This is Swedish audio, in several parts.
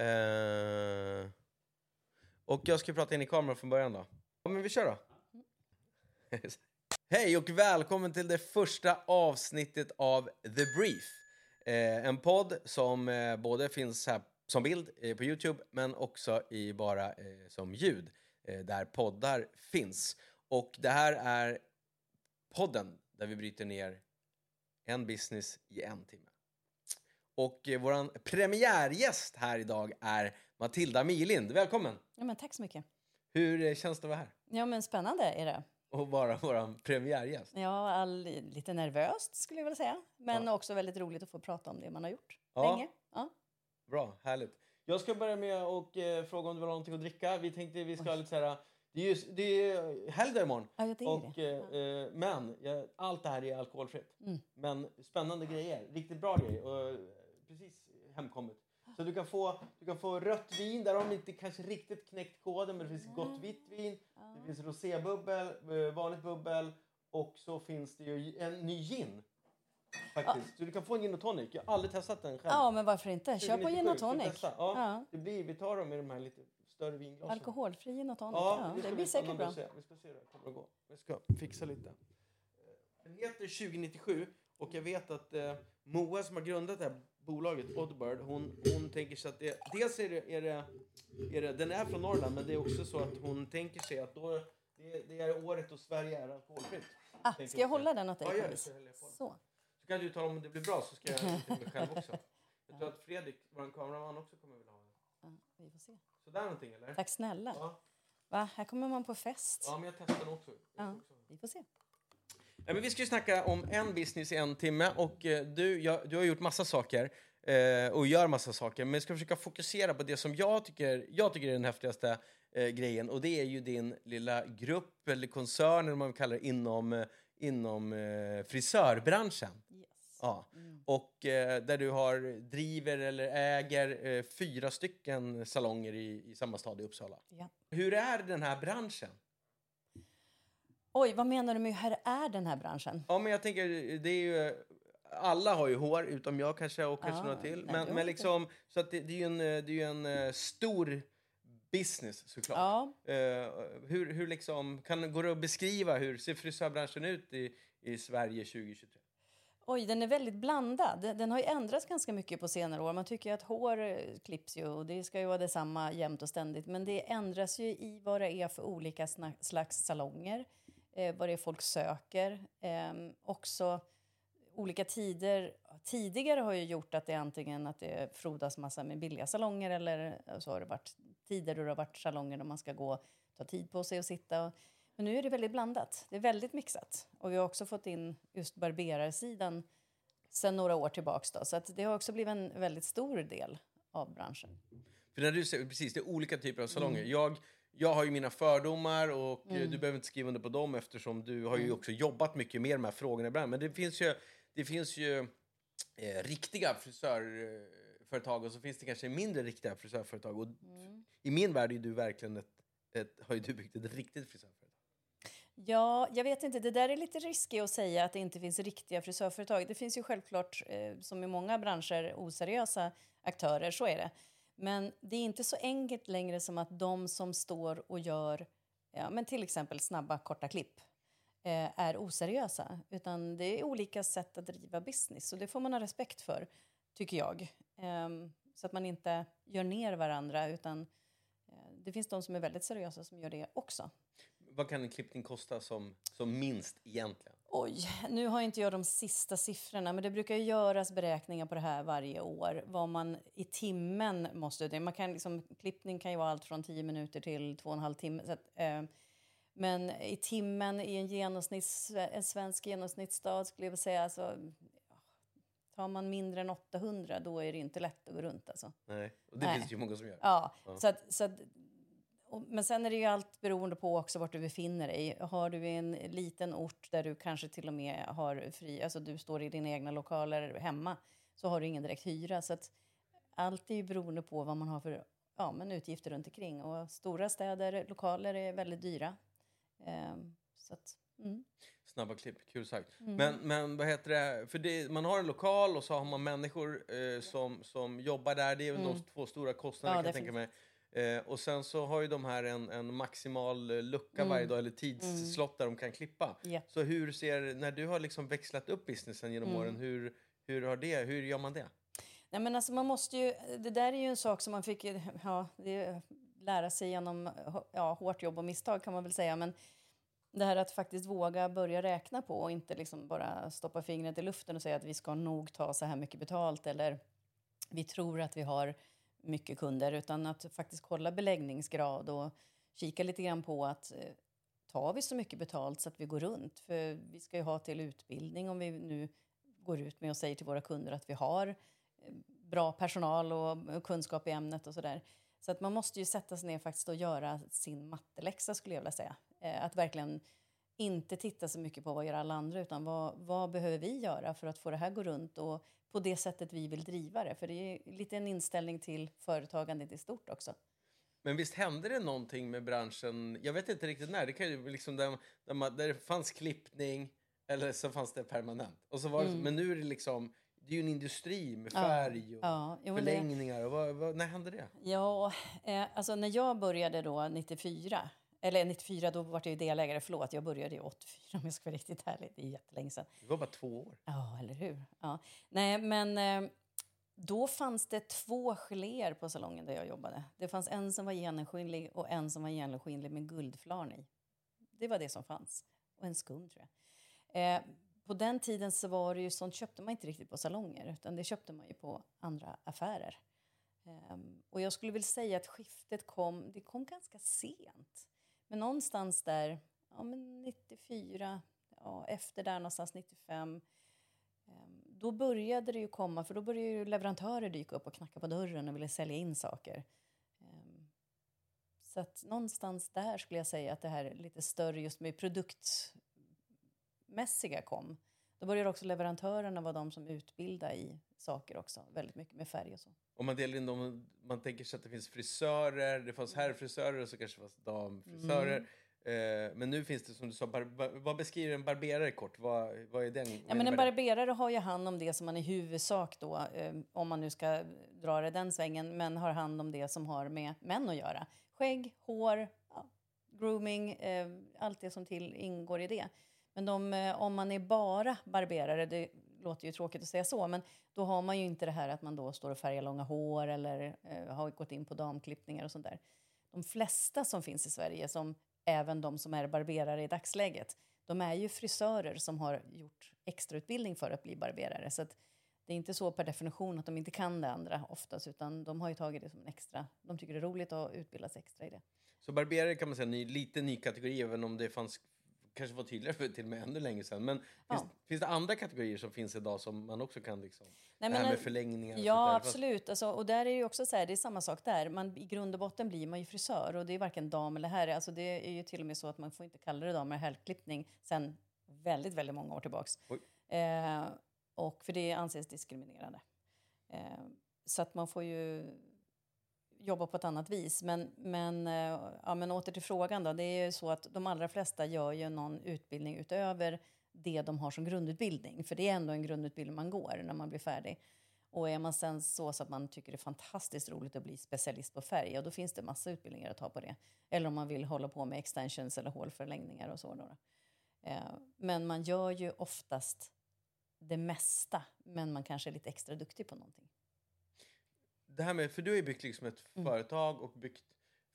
Eh, och jag ska prata in i kameran från början då. Ja, men vi kör då. Hej och välkommen till det första avsnittet av The Brief. Eh, en podd som eh, både finns här som bild eh, på Youtube men också i bara eh, som ljud eh, där poddar finns. Och det här är podden där vi bryter ner en business i en timme. Och eh, vår premiärgäst här idag är Matilda Milind. Välkommen! Ja, men tack så mycket. Hur eh, känns det att vara här Ja, men spännande är det. och vara vår premiärgäst? Ja, all, lite nervöst skulle jag vilja säga. Men också väldigt roligt att få prata om det man har gjort Ja. länge. Ja. Bra, härligt. Jag ska börja med att eh, fråga om du vill ha någonting att dricka. Vi tänkte vi ska ha lite så här... Det är ju det är helgdag imorgon. Ja, det är och, det. eh, eh, men ja, allt det här är alkoholfritt. Mm. Men spännande grejer. Riktigt bra grejer. Och, precis hemkommet. Så du kan, få, du kan få rött vin. Där har de inte kanske riktigt knäckt koden. Men det finns gott vitt vin. Det finns rosébubbel, eh, vanligt bubbel. Och så finns det ju en ny gin. Faktiskt. Så du kan få en gin och tonic. Jag har aldrig testat den själv. ja, men varför inte? Kör på 2097. gin och tonic. Ja, Ja. Det blir, vi tar dem i de här lite större vinglasen. Alkoholfri gin och tonic. Ja, Ja, det, blir säkert bra. se. Vi ska se hur det kommer att gå. Vi ska fixa lite. Eh, Den heter 2097 och jag vet att eh, Moa som har grundat det här bolaget, Oddbird, hon, hon tänker sig att det, dels är det, är, det, är det, den är från Norrland, men det är också så att hon tänker sig att då, det, det är året då Sverige är alkoholfritt. Ah, ska jag hon hålla den åt dig? Ja, gör det, så jag. Så. Så kan du tala om det blir bra så ska jag göra det till mig själv också. Jag tror att Fredrik, vår kameraman, också kommer vilja ha den. Ja, vi får se. Sådär någonting eller? Tack snälla. Ja. Va? Här kommer man på fest. ja, men jag testar den också. Jag Ja, också. vi får se. Ja, men vi ska ju snacka om en business i en timme och eh, du, jag, du har gjort massa saker eh, och gör massa saker men jag ska försöka fokusera på det som jag tycker, jag tycker är den häftigaste eh, grejen och det är ju din lilla grupp eller koncern eller vad man kallar det inom, eh, inom eh, frisörbranschen. Yes. Ja. Och eh, där du har, driver eller äger fyra stycken salonger i, i samma stad i Uppsala. Ja. Hur är den här branschen? Oj, vad menar du med hur är den här branschen? Ja, men jag tänker, det är ju... Alla har ju hår, utom jag kanske och kanske Ja, några till. nej, Men, har men liksom, så att det, det är ju en, det är ju en eh, stor business såklart. Ja. Eh, hur, hur liksom, kan, går det att beskriva hur ser frisörbranschen ut i, i Sverige 2023? Oj, den är väldigt blandad. Den, den har ju ändrats ganska mycket på senare år. Man tycker att hår eh, klipps ju och det ska ju vara detsamma jämt och ständigt. Men det ändras ju i vad det är för olika slags salonger, eh, vad det är folk söker. Eh, också olika tider. Tidigare har ju gjort att det är antingen att det frodas massa med billiga salonger eller så har det varit tider då det har varit salonger där man ska gå ta tid på sig och sitta. Och, men nu är det väldigt blandat. Det är väldigt mixat. Och vi har också fått in just barberarsidan sen några år tillbaks. Då. Så att det har också blivit en väldigt stor del av branschen. För när du säger precis, det är olika typer av salonger. Mm. Jag, jag har ju mina fördomar och eh, du behöver inte skriva under på dem eftersom du har Mm. ju också jobbat mycket mer med de här frågorna ibland. Men det finns ju, det finns ju eh, riktiga frisörföretag och så finns det kanske mindre riktiga frisörföretag. Och Mm. I min värld är du verkligen ett, ett, har ju du byggt ett riktigt frisörföretag. Ja, jag vet inte. Det där är lite riskigt att säga att det inte finns riktiga frisörföretag. Det finns ju självklart, eh, som i många branscher, oseriösa aktörer. Så är det. Men det är inte så enkelt längre som att de som står och gör ja, men till exempel snabba, korta klipp eh, är oseriösa. Utan det är olika sätt att driva business och det får man ha respekt för, tycker jag. Eh, så att man inte gör ner varandra utan eh, det finns de som är väldigt seriösa som gör det också. Vad kan en klippning kosta som, som minst egentligen? Oj, nu har inte jag de sista siffrorna, men det brukar ju göras beräkningar på det här varje år. Vad man i timmen måste... Man kan liksom, klippning kan ju vara allt från 10 minuter till två och en halv timme. Så att, eh, men i timmen i en, genomsnitts, en svensk genomsnittsstad skulle jag säga... Alltså, ja, tar man mindre än 800, då är det inte lätt att gå runt. Alltså. Nej. Och det Nej. finns ju många som gör. Ja, Så att, så att, men sen är det ju allt beroende på också vart du befinner dig. Har du en liten ort där du kanske till och med har fri, alltså du står i dina egna lokaler hemma, så har du ingen direkt hyra. Så att allt är ju beroende på vad man har för ja, men utgifter runt omkring. Och stora städer, lokaler är väldigt dyra. Ehm, så att, mm. Snabba klipp, kul sagt. Mm. Men, men vad heter det, för det, man har en lokal och så har man människor eh, som, som jobbar där. Det är väl de två stora kostnaderna Mm. Ja, kan jag tänka mig. Eh, och sen så har ju de här en, en maximal eh, lucka varje dag eller tidsslott där de kan klippa. Mm. Ja. Så hur ser, när du har liksom växlat upp businessen genom Mm. åren, hur, hur, har det, hur gör man det? Nej, men alltså man måste ju, det där är ju en sak som man fick ja, det, lära sig genom ja, hårt jobb och misstag kan man väl säga. Men det här att faktiskt våga börja räkna på och inte liksom bara stoppa fingret i luften och säga att vi ska nog ta så här mycket betalt eller vi tror att vi har mycket kunder utan att faktiskt kolla beläggningsgrad och kika lite grann på att eh, tar vi så mycket betalt så att vi går runt? För vi ska ju ha till utbildning om vi nu går ut med och säger till våra kunder att vi har eh, bra personal och kunskap i ämnet och sådär. Så att man måste ju sätta sig ner faktiskt och göra sin matteläxa skulle jag vilja säga. Eh, att verkligen inte titta så mycket på vad gör alla andra utan vad, vad behöver vi göra för att få det här gå runt och på det sättet vi vill driva det. För det är lite en inställning till företagandet i stort också. Men visst hände det någonting med branschen, jag vet inte riktigt när, det kan ju liksom där, där, man, där det fanns klippning eller så fanns det permanent. Och så var det, Men nu är det liksom, det är ju en industri med färg och Mm. Ja, det- förlängningar. Och vad, vad, när hände det? Ja, eh, alltså när jag började då 94, eller 94 då var jag ju delägare, förlåt, jag började ju 84 om jag ska vara riktigt ärlig, det är jättelänge sedan. Det var bara två år. Ja, eller hur? Ja. Nej, men eh, då fanns det två geléer på salongen där jag jobbade. Det fanns en som var genomskinlig och en som var genomskinlig med guldflarn i. Det var det som fanns. Och en skum, tror jag. Eh, på den tiden så var det ju sånt köpte man inte riktigt på salonger utan det köpte man ju på andra affärer. Ehm, och jag skulle vilja säga att skiftet kom, det kom ganska sent. Men någonstans där, ja men 94, ja, efter där någonstans 95. Ehm, då började det ju komma, för då började ju leverantörer dyka upp och knacka på dörren och ville sälja in saker. Ehm, så att någonstans där skulle jag säga att det här lite större just med produktmässiga kom. Då började också leverantörerna vara de som utbildade i saker också, väldigt mycket med färg och så. Om man delar in dem, man tänker sig att det finns frisörer, det fanns herrfrisörer och så kanske det fanns damfrisörer. Mm. Eh, men nu finns det som du sa, vad beskriver en barberare kort? Vad, vad är den? Ja, men en barberare har ju hand om det som man i huvudsak då, eh, om man nu ska dra det den svängen, men har hand om det som har med män att göra. Skägg, hår, ja, grooming, eh, allt det som till ingår i det. Men de, om man är bara barberare, det låter ju tråkigt att säga så, men då har man ju inte det här att man då står och färgar långa hår eller eh, har gått in på damklippningar och sånt där. De flesta som finns i Sverige, som även de som är barberare i dagsläget, de är ju frisörer som har gjort extrautbildning för att bli barberare. Så att det är inte så per definition att de inte kan det andra oftast, utan de har ju tagit det som en extra. De tycker det är roligt att utbildas extra i det. Så barberare kan man säga ny, lite ny kategori, även om det fanns kanske var tydligare för till och med ännu längre sedan. Men Ja. finns, finns det andra kategorier som finns idag som man också kan liksom... Nej, det här men, med förlängningar och Ja, absolut. Alltså, och där är ju också så här, det är samma sak där. Man, I grund och botten blir man ju frisör och det är varken dam eller herre. Alltså, det är ju till och med så att man får inte kalla det dam eller herrklippning sen väldigt, väldigt många år tillbaks. Eh, och för det anses diskriminerande. Eh, så att man får ju jobba på ett annat vis. Men, men, eh, ja, men åter till frågan då. Det är ju så att de allra flesta gör ju någon utbildning utöver det de har som grundutbildning. För det är ändå en grundutbildning man går när man blir färdig. Och är man sen så, så att man tycker det är fantastiskt roligt att bli specialist på färg, ja, då finns det massa utbildningar att ta på det. Eller om man vill hålla på med extensions eller hålförlängningar och så. Då. Eh, men man gör ju oftast det mesta, men man kanske är lite extra duktig på någonting. Det här med, för du har ju byggt liksom ett Mm. företag och byggt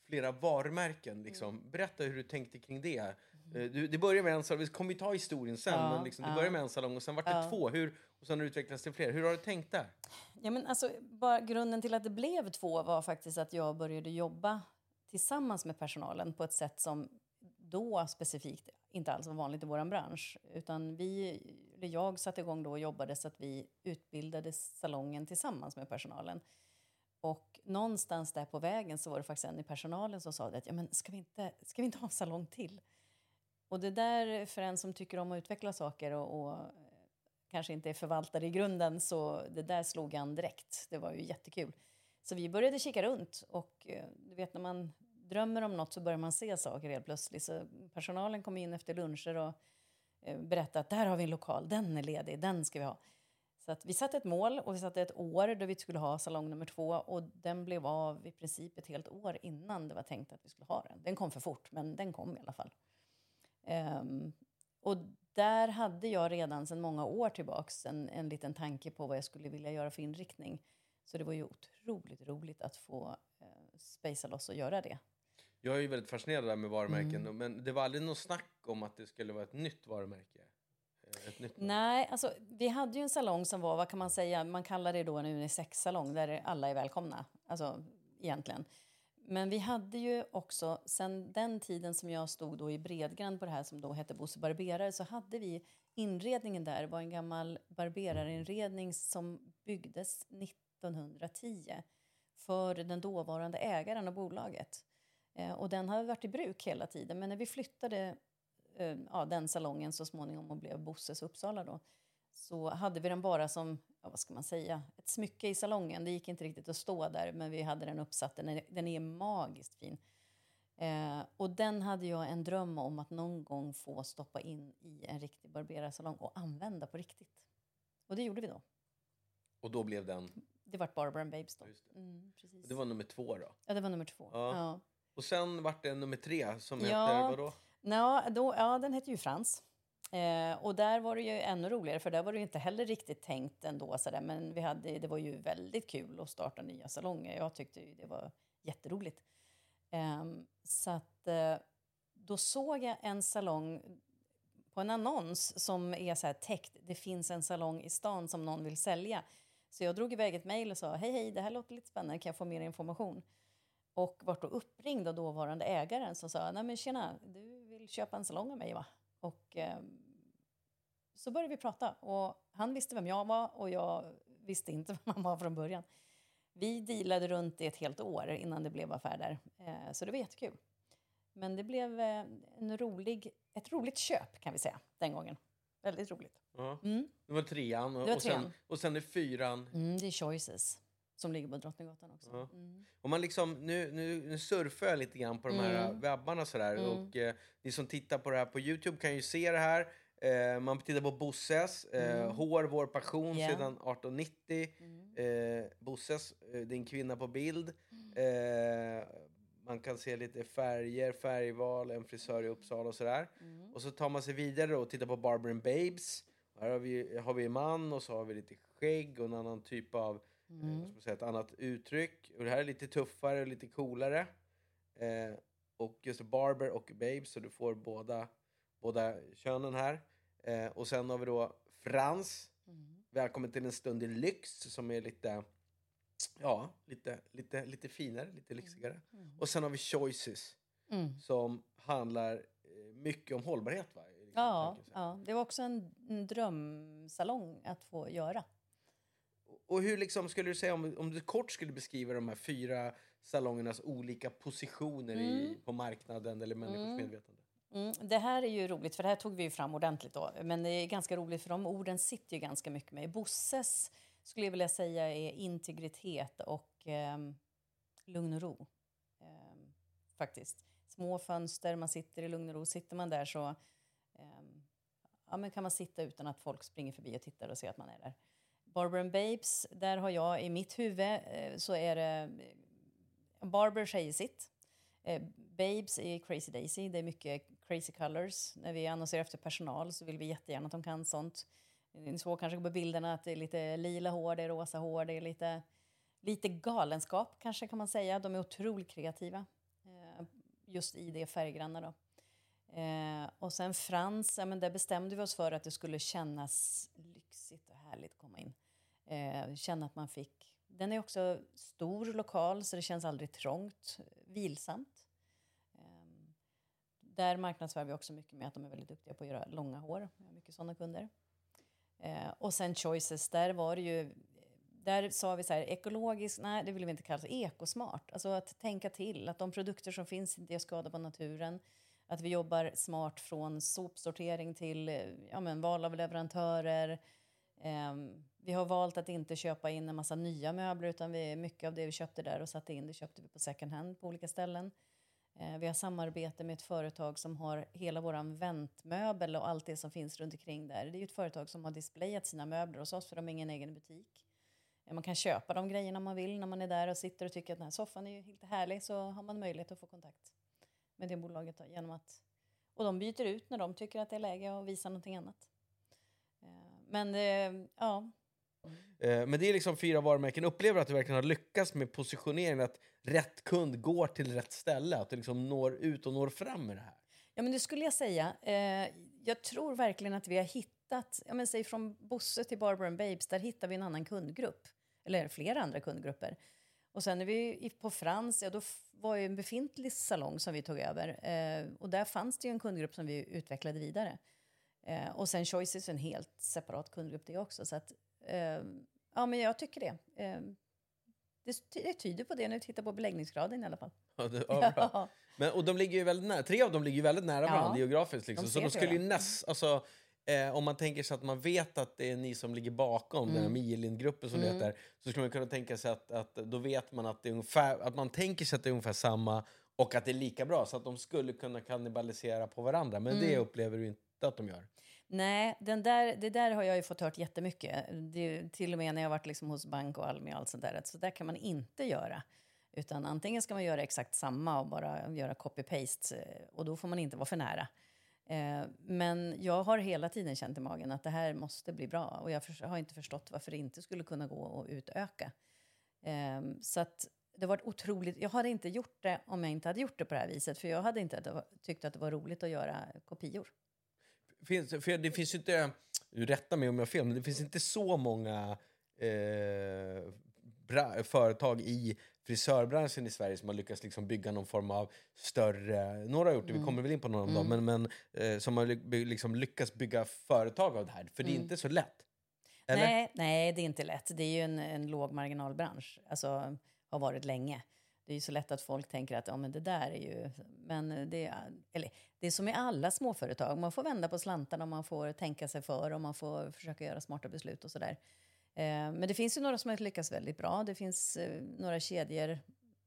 flera varumärken. Liksom. Berätta hur du tänkte kring det. Eh, Du, det började med en salong, vi kommer ju ta historien sen, Mm. Ja, men liksom, det ja. började med en salong och sen vart det Ja. två. Hur, och sen har det utvecklats till fler. Hur har du tänkt där? Ja, men alltså, bara grunden till att det blev två var faktiskt att jag började jobba tillsammans med personalen på ett sätt som då specifikt inte alls var vanligt i vår bransch. Utan vi, eller jag satte igång då och jobbade så att vi utbildade salongen tillsammans med personalen. Och någonstans där på vägen så var det faktiskt en i personalen som sa att ja, men ska, vi inte, ska vi inte ha en salong till? Och det där för en som tycker om att utveckla saker och, och eh, kanske inte är förvaltare i grunden så det där slog an direkt. Det var ju jättekul. Så vi började kika runt och eh, du vet när man drömmer om något så börjar man se saker helt plötsligt. Så personalen kom in efter luncher och eh, berättade att där har vi en lokal, den är ledig, den ska vi ha. Så att vi satte ett mål och vi satte ett år då vi skulle ha salong nummer två och den blev av i princip ett helt år innan det var tänkt att vi skulle ha den. Den kom för fort, men den kom i alla fall. Um, och där hade jag redan sedan många år tillbaks en, en liten tanke på vad jag skulle vilja göra för inriktning. Så det var ju otroligt roligt att få eh, spacea loss och göra det. Jag är ju väldigt fascinerad med varumärken, mm. men det var aldrig något snack om att det skulle vara ett nytt varumärke? Ett nytt Nej, alltså vi hade ju en salong som var, vad kan man säga, man kallar det då en unisex-salong där alla är välkomna, alltså egentligen. Men vi hade ju också, sen den tiden som jag stod då i Bredgränd på det här som då hette Bosse Barberare, så hade vi inredningen där, var en gammal barberarinredning som byggdes 1910 för den dåvarande ägaren av bolaget. Eh, och den har varit i bruk hela tiden, men när vi flyttade eh, ja, den salongen så småningom och blev Bosses Uppsala då, så hade vi den bara som, ja, vad ska man säga, ett smycke i salongen. Det gick inte riktigt att stå där, men vi hade den uppsatt. Den är, den är magiskt fin. Eh, och den hade jag en dröm om att någon gång få stoppa in i en riktig barberarsalong och använda på riktigt. Och det gjorde vi då. Och då blev den? Det vart Barbara and Babes då. Det. Mm, det. var nummer två då? Ja, det var nummer två. Ja. ja. Och sen vart det nummer tre som ja. heter vadå? Ja, då, ja, den hette ju Frans. Eh, och där var det ju ännu roligare, för där var det ju inte heller riktigt tänkt ändå. Så där, men vi hade, det var ju väldigt kul att starta nya salonger. Jag tyckte ju det var jätteroligt. Eh, så att eh, då såg jag en salong på en annons som är så här täckt. Det finns en salong i stan som någon vill sälja. Så jag drog iväg ett mejl och sa hej hej, det här låter lite spännande, kan jag få mer information? Och vart då uppringd av dåvarande ägaren som sa, nej men tjena, du vill köpa en salong av mig va? Och eh, så började vi prata och han visste vem jag var och jag visste inte vem han var från början. Vi dealade runt i ett helt år innan det blev affär eh, så det var jättekul. Men det blev eh, en rolig, ett roligt köp kan vi säga den gången. Väldigt roligt. Ja. Mm. Det var trean och, det var trean. Och, sen, och sen är fyran? Mm, det är Choices som ligger på Drottninggatan också. Ja. Mm. Och man liksom, nu, nu, nu surfar jag lite grann på de här mm. webbarna sådär. Mm. Och eh, ni som tittar på det här på Youtube kan ju se det här. Eh, man tittar på Bosses, eh, mm. Hår, vår passion yeah. sedan 1890. Mm. Eh, Bosses, eh, din kvinna på bild. Mm. Eh, man kan se lite färger, färgval, en frisör i Uppsala och sådär. Mm. Och så tar man sig vidare och tittar på Barber and Babes. Här har vi, har vi en man och så har vi lite skägg och en annan typ av Mm. Eh, säga, ett annat uttryck. Och det här är lite tuffare och lite coolare. Eh, och just Barber och Babe, så du får båda, båda könen här. Eh, och sen har vi då Frans. Mm. Välkommen till en stund i lyx som är lite, ja, lite, lite, lite finare, lite mm. lyxigare. Mm. Och sen har vi Choices mm. som handlar eh, mycket om hållbarhet. Va? Liksom, ja, ja, det var också en, en drömsalong att få göra. Och hur liksom skulle du säga, om, om du kort skulle beskriva de här fyra salongernas olika positioner mm. i, på marknaden eller människors mm. medvetande? Mm. Det här är ju roligt, för det här tog vi fram ordentligt då. Men det är ganska roligt, för de orden sitter ju ganska mycket med. Bosses skulle jag vilja säga är integritet och eh, lugn och ro. Eh, faktiskt. Små fönster, man sitter i lugn och ro. Sitter man där så eh, ja, men kan man sitta utan att folk springer förbi och tittar och ser att man är där. Barber and Babes, där har jag i mitt huvud eh, så är det eh, Barber säger sitt. Eh, Babes är Crazy Daisy, det är mycket crazy colors. När vi annonserar efter personal så vill vi jättegärna att de kan sånt. Ni såg kanske på bilderna att det är lite lila hår, det är rosa hår, det är lite, lite galenskap kanske kan man säga. De är otroligt kreativa eh, just i det färggranna då. och sen Frans, ja, men där bestämde vi oss för att det skulle kännas lyxigt och härligt att komma in. Eh, känna att man fick... Den är också stor lokal, så det känns aldrig trångt. Vilsamt. Eh, där marknadsför vi också mycket med att de är väldigt duktiga på att göra långa hår. Vi har mycket sådana kunder. Eh, och sen Choices, där var det ju... Där sa vi så här, ekologiskt, nej det vill vi inte kalla det, ekosmart. Alltså att tänka till, att de produkter som finns inte gör skada på naturen. Att vi jobbar smart från sopsortering till ja, men, val av leverantörer. Um, vi har valt att inte köpa in en massa nya möbler utan vi, mycket av det vi köpte där och satte in det köpte vi på second hand på olika ställen. Eh, vi har samarbete med ett företag som har hela vår väntmöbel och allt det som finns runt omkring där. Det är ju ett företag som har displayat sina möbler hos oss för de har ingen egen butik. Eh, man kan köpa de grejerna man vill när man är där och sitter och tycker att den här soffan är ju helt härlig så har man möjlighet att få kontakt med det bolaget då, genom att och de byter ut när de tycker att det är läge att visa någonting annat. Eh, men eh, Mm. Men det är liksom fyra varumärken. Upplever att du verkligen har lyckats med positioneringen, att rätt kund går till rätt ställe, att du liksom når ut och når fram med det här? Ja, men det skulle jag säga. Eh, jag tror verkligen att vi har hittat, jag menar, säg från Bosse till Barbara and Babes, där hittar vi en annan kundgrupp. Eller flera andra kundgrupper. Och sen när vi på Frans, ja då var ju en befintlig salong som vi tog över. Eh, och där fanns det ju en kundgrupp som vi utvecklade vidare. Eh, och sen Choices en helt separat kundgrupp det också. Så att, ja men jag tycker det. Eh, det. Tyder på det när vi tittar på beläggningsgraden i alla fall. Ja, det, ja. Men, och de ligger ju väldigt nära, tre av dem ligger ju väldigt nära varandra geografiskt. Liksom. De så de skulle ju näst, alltså, Eh, om man tänker sig att man vet att det är ni som ligger bakom mm. den här Mielin-gruppen som mm. det heter, så skulle man kunna tänka sig att, att då vet man att det är ungefär, att man tänker sig att det är ungefär samma och att det är lika bra, så att de skulle kunna kannibalisera på varandra. Men mm. det upplever du inte att de gör? Nej, den där, det där har jag ju fått hört jättemycket. Det, till och med när jag varit liksom hos bank och Almi och allt sånt där. Så där kan man inte göra. Utan antingen ska man göra exakt samma och bara göra copy-paste eh, och då får man inte vara för nära. Eh, men jag har hela tiden känt i magen att det här måste bli bra och jag har inte förstått varför det inte skulle kunna gå att utöka. Eh, så att det var otroligt. Jag hade inte gjort det om jag inte hade gjort det på det här viset för jag hade inte tyckt att det var roligt att göra kopior. Finns, för det finns ju inte, rätta mig om jag har fel, men det finns inte så många eh, bra, företag i frisörbranschen i Sverige som har lyckats liksom bygga någon form av större... Några har gjort det, mm. vi kommer väl in på några av dem, mm. men, men eh, som har liksom lyckats bygga företag av det här. För det är mm. inte så lätt. Eller? Nej, nej, det är inte lätt. Det är ju en, en låg marginalbransch. Alltså, har varit länge. Det är ju så lätt att folk tänker att ja, men det där är ju... Men det, eller, det är som i alla småföretag. Man får vända på slantarna och man får tänka sig för och man får försöka göra smarta beslut och sådär. Eh, men det finns ju några som har lyckats väldigt bra. Det finns eh, några kedjor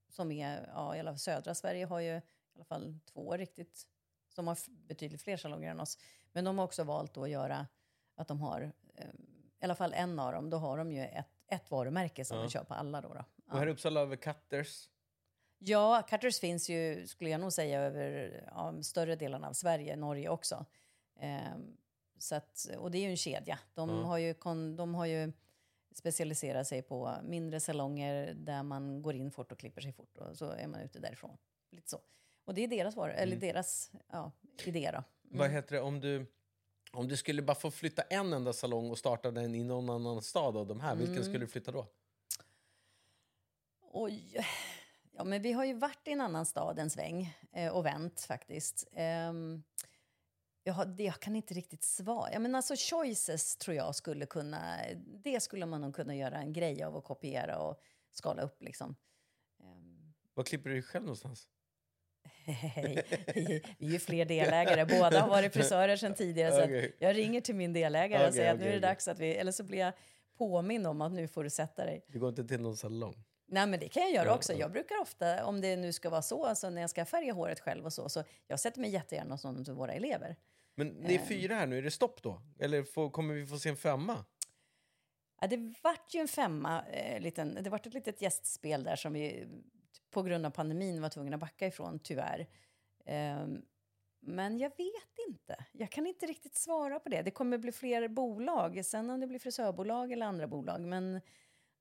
som är, ja, i alla fall södra Sverige har ju i alla fall två riktigt, som har betydligt fler salonger än oss. Men de har också valt att göra att de har, eh, i alla fall en av dem, då har de ju ett, ett varumärke som ja. de kör på alla då. då. Ja. Och här i Uppsala har vi Cutters. Ja, Cutters finns ju, skulle jag nog säga, över ja, större delen av Sverige, Norge också. Eh, så att, och det är ju en kedja. De, mm. har ju, de har ju specialisera sig på mindre salonger där man går in fort och klipper sig fort och så är man ute därifrån. Lite så. Och det är deras, var, eller mm. deras ja, idé. Då. Mm. Vad heter det, om du, om du skulle bara få flytta en enda salong och starta den i någon annan stad av de här, mm. vilken skulle du flytta då? Oj. Ja, men vi har ju varit i en annan stad en sväng eh, och vänt faktiskt. Um, jag, jag, kan inte riktigt svara. Ja, men alltså choices tror jag skulle kunna... Det skulle man nog kunna göra en grej av att kopiera och skala upp liksom. Um. Var klipper du dig själv någonstans? vi, är ju fler delägare. Båda har varit frisörer sedan tidigare. okay. Så jag ringer till min delägare okay, och säger okay, att nu är det dags att vi... Eller så blir jag påminn om att nu får du sätta dig. Du går inte till någon salong? Nej, men det kan jag göra också. Jag brukar ofta, om det nu ska vara så, alltså när jag ska färga håret själv och så, så jag sätter mig jättegärna hos någon av våra elever. Men det är fyra här nu, är det stopp då? Eller får, kommer vi få se en femma? Ja, det vart ju en femma, eh, liten, det vart ett litet gästspel där som vi på grund av pandemin var tvungna att backa ifrån, tyvärr. Eh, men jag vet inte. Jag kan inte riktigt svara på det. Det kommer bli fler bolag, sen om det blir frisörbolag eller andra bolag. Men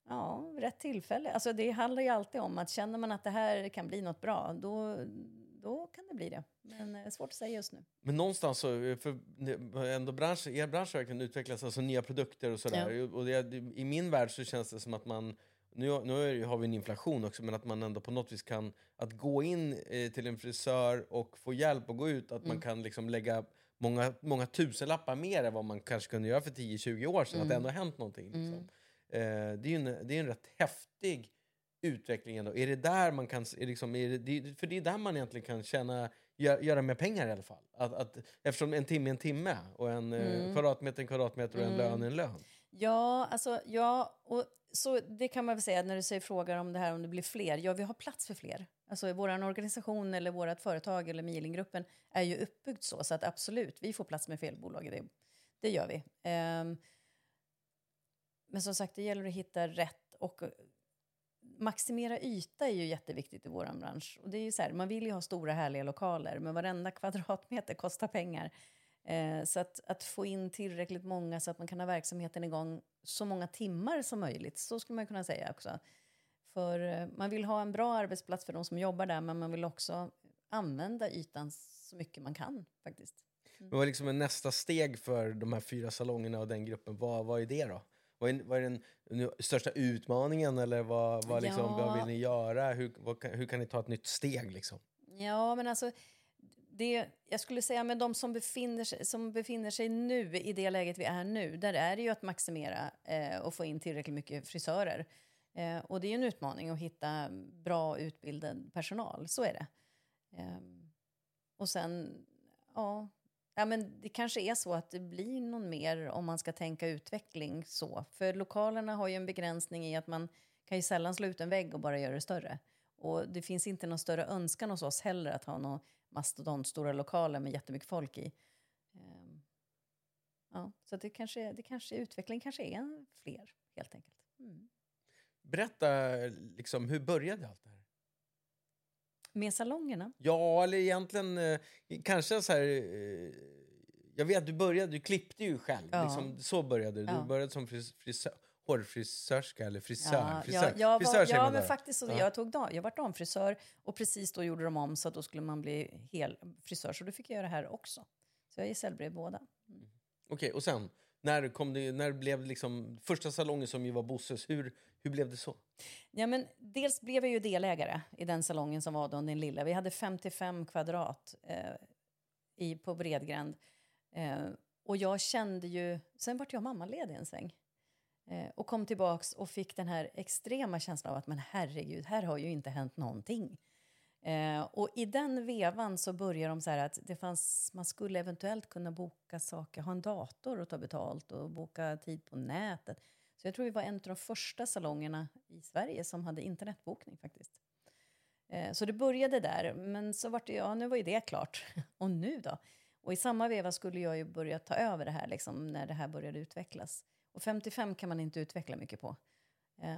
ja, rätt tillfälle. Alltså det handlar ju alltid om att känner man att det här kan bli något bra, då, då kan det bli det. Men det eh, är svårt att säga just nu. Men någonstans så, eh, för ändå branschen, er bransch har verkligen utvecklats, alltså nya produkter och sådär. Ja. Och det, I min värld så känns det som att man, nu, nu har vi en inflation också, men att man ändå på något vis kan, att gå in eh, till en frisör och få hjälp och gå ut, att mm. man kan liksom lägga många, många tusenlappar mer än vad man kanske kunde göra för 10-20 år sedan, mm. att det ändå har hänt någonting. Liksom. Mm. Eh, det är en, det är en rätt häftig utveckling ändå. Är det där man kan, är liksom, är det, för det är där man egentligen kan tjäna göra, göra mer pengar i alla fall. Att, att, eftersom en timme är en timme och en eh, mm. kvadratmeter en kvadratmeter och en mm. lön är en lön. Ja, alltså, ja, och så det kan man väl säga när du säger frågar om det här om det blir fler. Ja, vi har plats för fler. Alltså vår organisation eller vårt företag eller Milingruppen är ju uppbyggt så, så att absolut, vi får plats med fel bolag. Det, det gör vi. Um, men som sagt, det gäller att hitta rätt och eh, maximera yta är ju jätteviktigt i vår bransch. Och det är ju så här, man vill ju ha stora härliga lokaler, men varenda kvadratmeter kostar pengar. Eh, så att, att, få in tillräckligt många så att man kan ha verksamheten igång så många timmar som möjligt, så skulle man kunna säga också. För eh, man vill ha en bra arbetsplats för de som jobbar där, men man vill också använda ytan så mycket man kan faktiskt. Mm. vad är liksom nästa steg för de här fyra salongerna och den gruppen? Vad, vad är det då? Vad är, vad är den, den största utmaningen eller vad, vad, liksom, ja. vad vill ni göra? Hur, vad, hur kan ni ta ett nytt steg? Liksom? Ja, men alltså det, jag skulle säga med de som befinner, sig, som befinner sig nu i det läget vi är nu, där är det ju att maximera eh, och få in tillräckligt mycket frisörer. Eh, och det är en utmaning att hitta bra utbildad personal, så är det. Eh, och sen, ja, ja, men det kanske är så att det blir någon mer om man ska tänka utveckling så. För lokalerna har ju en begränsning i att man kan ju sällan slå ut en vägg och bara göra det större. Och det finns inte någon större önskan hos oss heller att ha några mastodontstora lokaler med jättemycket folk i. Ehm, ja, så det kanske, det kanske, utveckling kanske är fler, helt enkelt. Mm. Berätta, liksom, hur började allt det här? Med salongerna? Ja, eller egentligen eh, kanske så här... Eh, jag vet, du började, du klippte ju själv. Ja. Liksom, så började du. Du började som frisör hårfrisörska eller frisör. Ja, frisör. Ja, jag, var, ja men faktiskt, så, ja. jag, tog, jag var damfrisör och precis då gjorde de om så att då skulle man bli hel frisör. Så då fick jag göra det här också. Så jag är gesällbrev båda. Mm. Okej, okay, och sen? När, kom det, när blev liksom första salongen som ju var Bosses, hur, hur blev det så? Ja, men dels blev jag ju delägare i den salongen som var då, den lilla. Vi hade 55 kvadrat eh, i, på Bredgränd. Eh, och jag kände ju... Sen vart jag mammaledig en sväng. Eh, och kom tillbaks och fick den här extrema känslan av att men herregud, här har ju inte hänt någonting. Eh, och i den vevan så började de så här att det fanns, man skulle eventuellt kunna boka saker, ha en dator och ta betalt och boka tid på nätet. Så jag tror vi var en av de första salongerna i Sverige som hade internetbokning faktiskt. Eh, så det började där, men så vart det, ja nu var ju det klart. och nu då? Och i samma veva skulle jag ju börja ta över det här liksom, när det här började utvecklas. Och 55 kan man inte utveckla mycket på. Eh,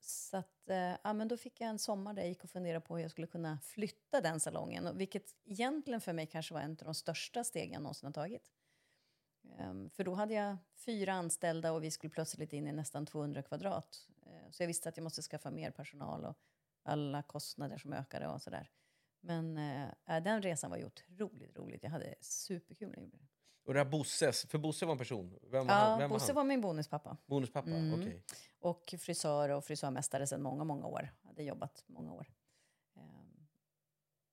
så att, eh, ja, men då fick jag en sommar där jag gick och funderade på hur jag skulle kunna flytta den salongen. Vilket egentligen för mig kanske var en av de största stegen jag någonsin har tagit. Um, för då hade jag fyra anställda och vi skulle plötsligt in i nästan 200 kvadrat. Uh, så jag visste att jag måste skaffa mer personal och alla kostnader som ökade och sådär. Men uh, den resan var ju otroligt roligt. Jag hade superkul när jag gjorde det. Och det här Bosses, för Bosse var en person? Vem var ja, Vem Bosse var, var min bonuspappa. Bonuspappa, mm. Okay. Och frisör och frisörmästare sedan många, många år. Hade jobbat många år. Um,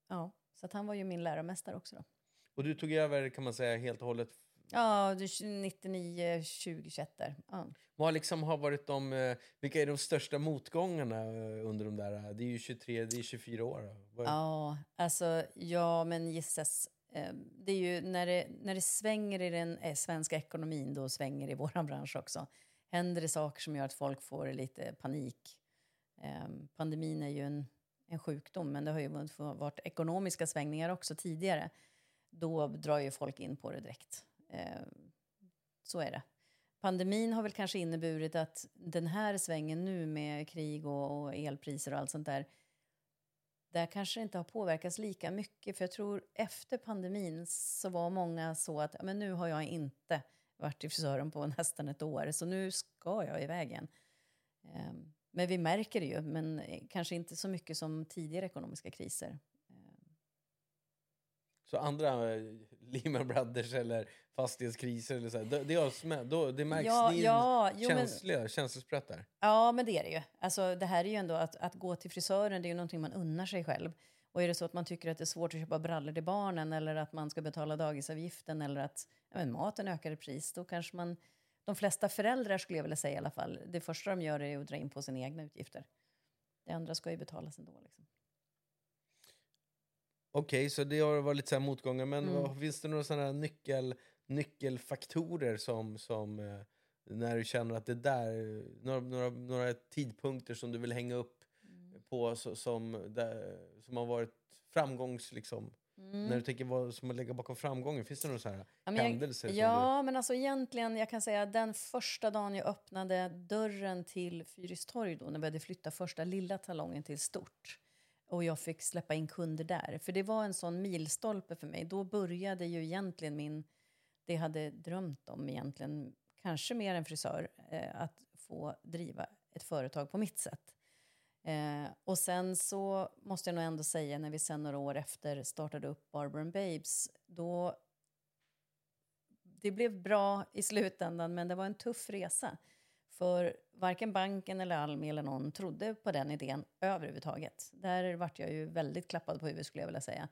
ja, så att han var ju min lärarmästare också då. Och du tog över, kan man säga, helt och hållet? Ja, 99, 20, 21 där. Ja. Vad liksom har varit de, eh, vilka är de största motgångarna eh, under de där, det är ju 23, det är 24 år. Ja, alltså, ja men gisses Ehm, det är ju när det, när det svänger i den eh, svenska ekonomin, då svänger det i vår bransch också. Händer det saker som gör att folk får lite panik. Ehm, pandemin är ju en, en sjukdom, men det har ju varit ekonomiska svängningar också tidigare. Då drar ju folk in på det direkt. Eh, så är det. Pandemin har väl kanske inneburit att den här svängen nu med krig och, och elpriser och allt sånt där där kanske det inte har påverkats lika mycket. För jag tror efter pandemin så var många så att men nu har jag inte varit i frisören på nästan ett år så nu ska jag iväg igen. Ehm, men vi märker det ju, men kanske inte så mycket som tidigare ekonomiska kriser. Så andra eh, Lehman Brothers eller fastighetskriser eller så här, det, det, det, det märks, ja, ni ja, jo, känsliga, men, känselspröt där. Ja, men det är det ju. Alltså, det här är ju ändå att, att gå till frisören, det är ju någonting man unnar sig själv. Och är det så att man tycker att det är svårt att köpa brallor till barnen eller att man ska betala dagisavgiften eller att ja, men maten ökar i pris, då kanske man... De flesta föräldrar skulle jag vilja säga i alla fall, det första de gör är att dra in på sina egna utgifter. Det andra ska ju betalas ändå. Liksom. Okej, okay, så det har varit lite så motgångar. Men mm. vad, finns det några sådana nyckel, nyckelfaktorer som, som, eh, när du känner att det där, några, några, några tidpunkter som du vill hänga upp Mm. på så, som, där, som har varit framgångs... Liksom, När du tänker vad som att lägga bakom framgången, finns det några så här Mm. Ja, men jag- händelser? Ja, men alltså egentligen, jag kan säga att den första dagen jag öppnade dörren till Fyristorg då, när vi började flytta första lilla talongen till stort och jag fick släppa in kunder där, för det var en sån milstolpe för mig. Då började ju egentligen min, det jag hade drömt om egentligen, kanske mer än frisör, eh, att få driva ett företag på mitt sätt. Eh, och sen så måste jag nog ändå säga när vi sen några år efter startade upp Barber and Babes, då det blev bra i slutändan, men det var en tuff resa. För varken banken eller Almi eller någon trodde på den idén överhuvudtaget. Där vart jag ju väldigt klappad på huvudet skulle jag vilja säga.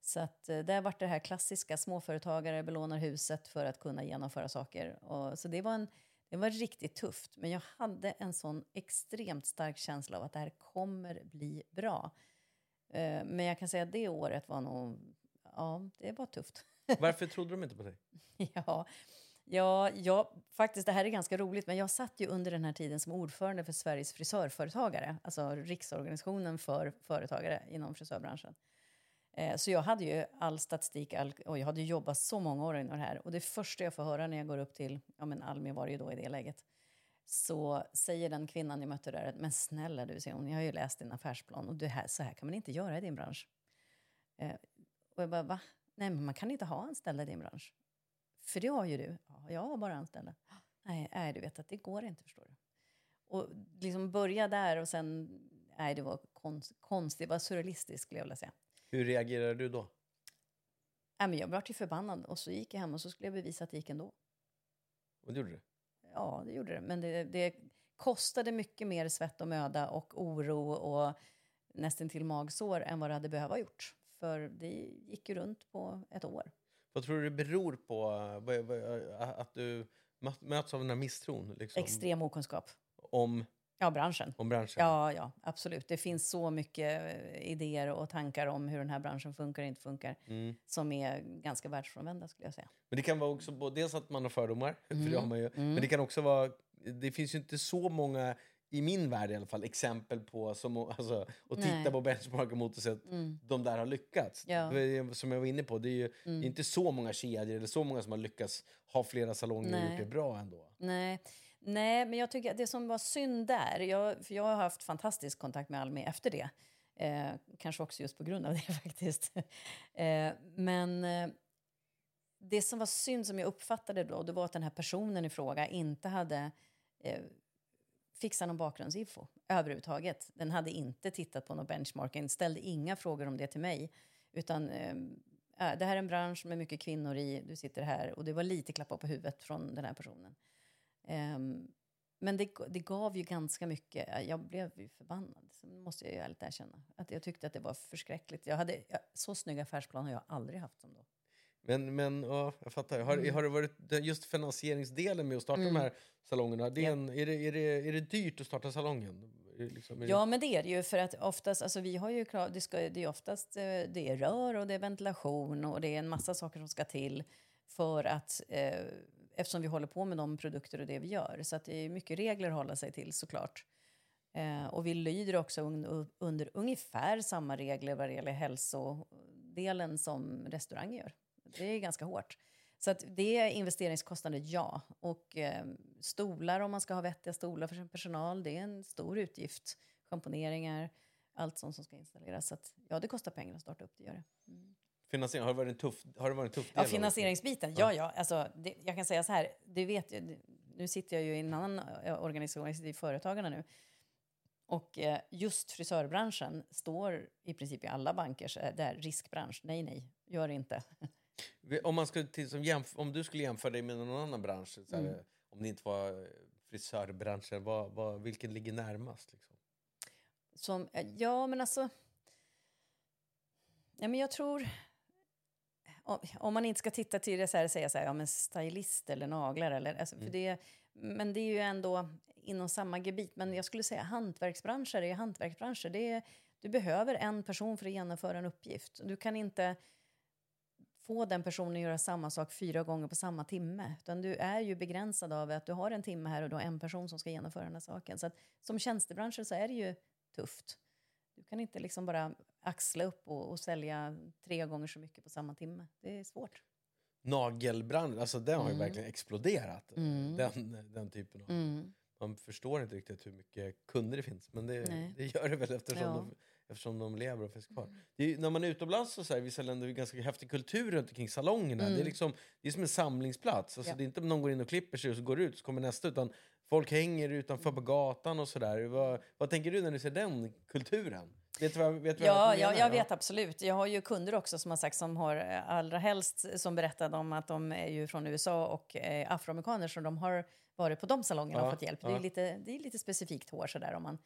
Så att eh, där vart det här klassiska, småföretagare belånar huset för att kunna genomföra saker. Och, så det var, en, det var riktigt tufft. Men jag hade en sån extremt stark känsla av att det här kommer bli bra. Eh, Men jag kan säga att det året var nog, ja, det var tufft. varför trodde de inte på dig? Ja, ja, ja, faktiskt det här är ganska roligt, men jag satt ju under den här tiden som ordförande för Sveriges frisörföretagare, alltså riksorganisationen för företagare inom frisörbranschen. Eh, Så jag hade ju all statistik all, och jag hade jobbat så många år inom det här. Och det första jag får höra när jag går upp till, ja men Almi var det ju då i det läget, så säger den kvinnan jag mötte där, men snälla du, säger hon, jag har ju läst din affärsplan och det här, så här kan man inte göra i din bransch. Eh, och jag bara, va? Nej, men man kan inte ha anställda i din bransch. För det har ju du. Ja, jag har bara anställda. Nej, nej, du vet att det går inte, förstår du. Och liksom börja där och sen, nej, det var konst, konstigt, det var surrealistiskt skulle jag vilja säga. Hur reagerade du då? Nej, men jag blev ju förbannad och så gick jag hem och så skulle jag bevisa att det gick ändå. Och det gjorde du? Ja, det gjorde det. Men det, det kostade mycket mer svett och möda och oro och nästan till magsår än vad det hade behövt gjort. För det gick ju runt på ett år. Vad tror du det beror på att du mö- möts av den här misstron? Liksom, Extrem okunskap. om, Ja, branschen. om branschen? Ja, ja, absolut. Det finns så mycket eh, idéer och tankar om hur den här branschen funkar och inte funkar Mm. som är ganska världsfrånvända skulle jag säga. Men det kan vara också både- dels att man har fördomar, för det har man ju. Mm. Men det kan också vara, det finns ju inte så många, i min värld i alla fall, exempel på, som, alltså, att titta Nej. på benchmark mot och se att Mm. de där har lyckats. Ja. Som jag var inne på, det är ju Mm. det är inte så många kedjor eller så många som har lyckats ha flera salonger och Nej. gjort det bra ändå. Nej. Nej, men jag tycker att det som var synd där, jag, för jag har haft fantastisk kontakt med Almi efter det. Eh, kanske också just på grund av det faktiskt. eh, men eh, det som var synd som jag uppfattade då, det var att den här personen i fråga inte hade Fixa någon bakgrundsinfo överhuvudtaget. Den hade inte tittat på någon benchmarking, ställde inga frågor om det till mig. Utan eh, det här är en bransch med mycket kvinnor i, du sitter här. Och det var lite klappar på huvudet från den här personen. Eh, men det, det gav ju ganska mycket. Jag blev ju förbannad, så måste jag ju ärligt erkänna. Att jag tyckte att det var förskräckligt. Jag hade, jag, så snygg affärsplan har jag aldrig haft som då. Men, men ja, jag fattar. Har, Mm. har det varit just finansieringsdelen med att starta de här salongerna? Det är, en, är, det, är, det, är det dyrt att starta salongen? Det Liksom, Ja, men det är det ju. För att oftast, alltså vi har ju det, ska, det är oftast eh, det är rör och det är ventilation och det är en massa saker som ska till för att eh, eftersom vi håller på med de produkter och det vi gör. Så att det är mycket regler att hålla sig till såklart. Eh, och vi lyder också un, under ungefär samma regler vad det gäller hälsodelen som restauranger gör. Det är ganska hårt. Så att det är investeringskostnader, ja. Och eh, stolar, om man ska ha vettiga stolar för sin personal, det är en stor utgift. Schamponeringar, allt sånt som ska installeras. Så att, ja, det kostar pengar att starta upp det, gör det. Finansiering, har det varit en tuff, har det varit en tuff del? Ja, finansieringsbiten. Ja, ja. Alltså, det, jag kan säga så här, du vet ju, nu sitter jag ju i en annan eh, organisation, jag sitter i Företagarna nu. Och eh, just frisörbranschen står i princip i alla banker, så är det är riskbransch. Nej, nej, gör inte. Om, man skulle, till, som jämf- om du skulle jämföra dig med någon annan bransch, så här, Mm. om det inte var eh, frisörbranschen, vad, vad, vilken ligger närmast? Liksom? Som, eh, ja, men alltså... Ja, men jag tror... Om, man inte ska titta till det så här, säga så här, ja men stylist eller naglar eller... Alltså, för det, men det är ju ändå inom samma gebit. Men jag skulle säga hantverksbranscher är hantverksbranscher. Det är, du behöver en person för att genomföra en uppgift. Du kan inte... få den personen att göra samma sak fyra gånger på samma timme. Utan du är ju begränsad av att du har en timme här och har en person som ska genomföra den här saken. Så att som tjänstebransch så är det ju tufft. Du kan inte liksom bara axla upp och, och sälja tre gånger så mycket på samma timme. Det är svårt. Nagelbranschen, alltså den har ju Mm. verkligen exploderat. Mm. Den, den typen av... Mm. Man förstår inte riktigt hur mycket kunder det finns, men det, det gör det väl eftersom, Ja. de, eftersom de lever och finns kvar. Det är, när man är utomlands så, så här, vissa länder är ganska häftig kultur runt omkring salongerna. Det, är Mm. liksom, det är som en samlingsplats. Alltså, Ja. Det är inte någon går in och klipper sig och så går ut så kommer nästa, utan folk hänger utanför på gatan och sådär. Vad, vad tänker du när du ser den kulturen? Vet du vad, vet du vad Ja, jag ja, menar? jag vet absolut. Jag har ju kunder också som har sagt som har eh, allra helst som berättade om att de är ju från USA och eh, afroamerikaner så de har varit på de salongerna Ja, och fått hjälp. Det är ja. lite, det är lite specifikt hår sådär om man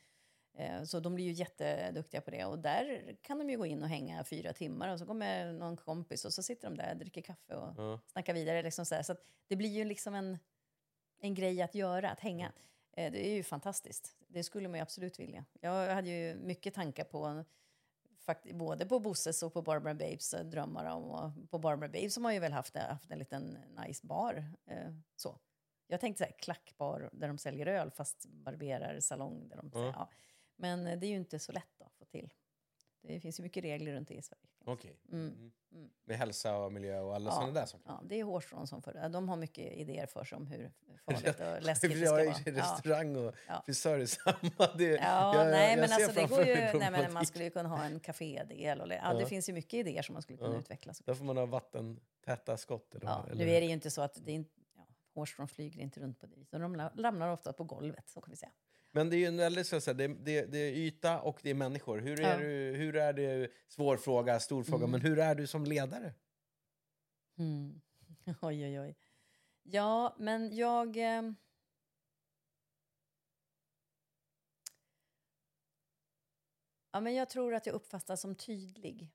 så de blir ju jätteduktiga på det och där kan de ju gå in och hänga fyra timmar och så kommer någon kompis och så sitter de där, dricker kaffe och Ja. snackar vidare. Liksom så så det blir ju liksom en, en grej att göra, att hänga. Eh, Det är ju fantastiskt. Det skulle man ju absolut vilja. Jag hade ju mycket tankar på både på Bosses och på Barbara Babes eh, drömmar om. Och på Barbara Babes har man ju väl haft, haft en liten nice bar. Eh, så. Jag tänkte så här, klackbar där de säljer öl fast barberar salong. Där de, Ja. ja. Men eh, det är ju inte så lätt att få till. Det finns ju mycket regler runt det i Sverige. Okej. Mm. Mm. Mm. Med hälsa och miljö och alla Ja. sådana där saker. Ja, det är hårstrån som för De har mycket idéer för sig om hur farligt och läskigt det jag ska är vara. i Ja. restaurang och Ja. frisör är samma. Det, Ja, jag, nej, jag men alltså det går ju, nej, men man skulle ju kunna ha en kafédel. Och, ja, Ja. Det finns ju mycket idéer som man skulle kunna Ja. utveckla. Så. Där får man ha vattentäta skott. Eller, Ja, eller? nu är det ju inte så att det är hårstrån flyger inte runt på det viset. De la- ramlar ofta på golvet, så kan vi säga. Men det är ju en väldigt så att säga, det, det, det är yta och det är människor. Hur är, Ja. du, hur är det, svår fråga, stor fråga, Mm. men hur är du som ledare? Mm. Oj, oj, oj. Ja, men jag... Eh, ja, men jag tror att jag uppfattas som tydlig.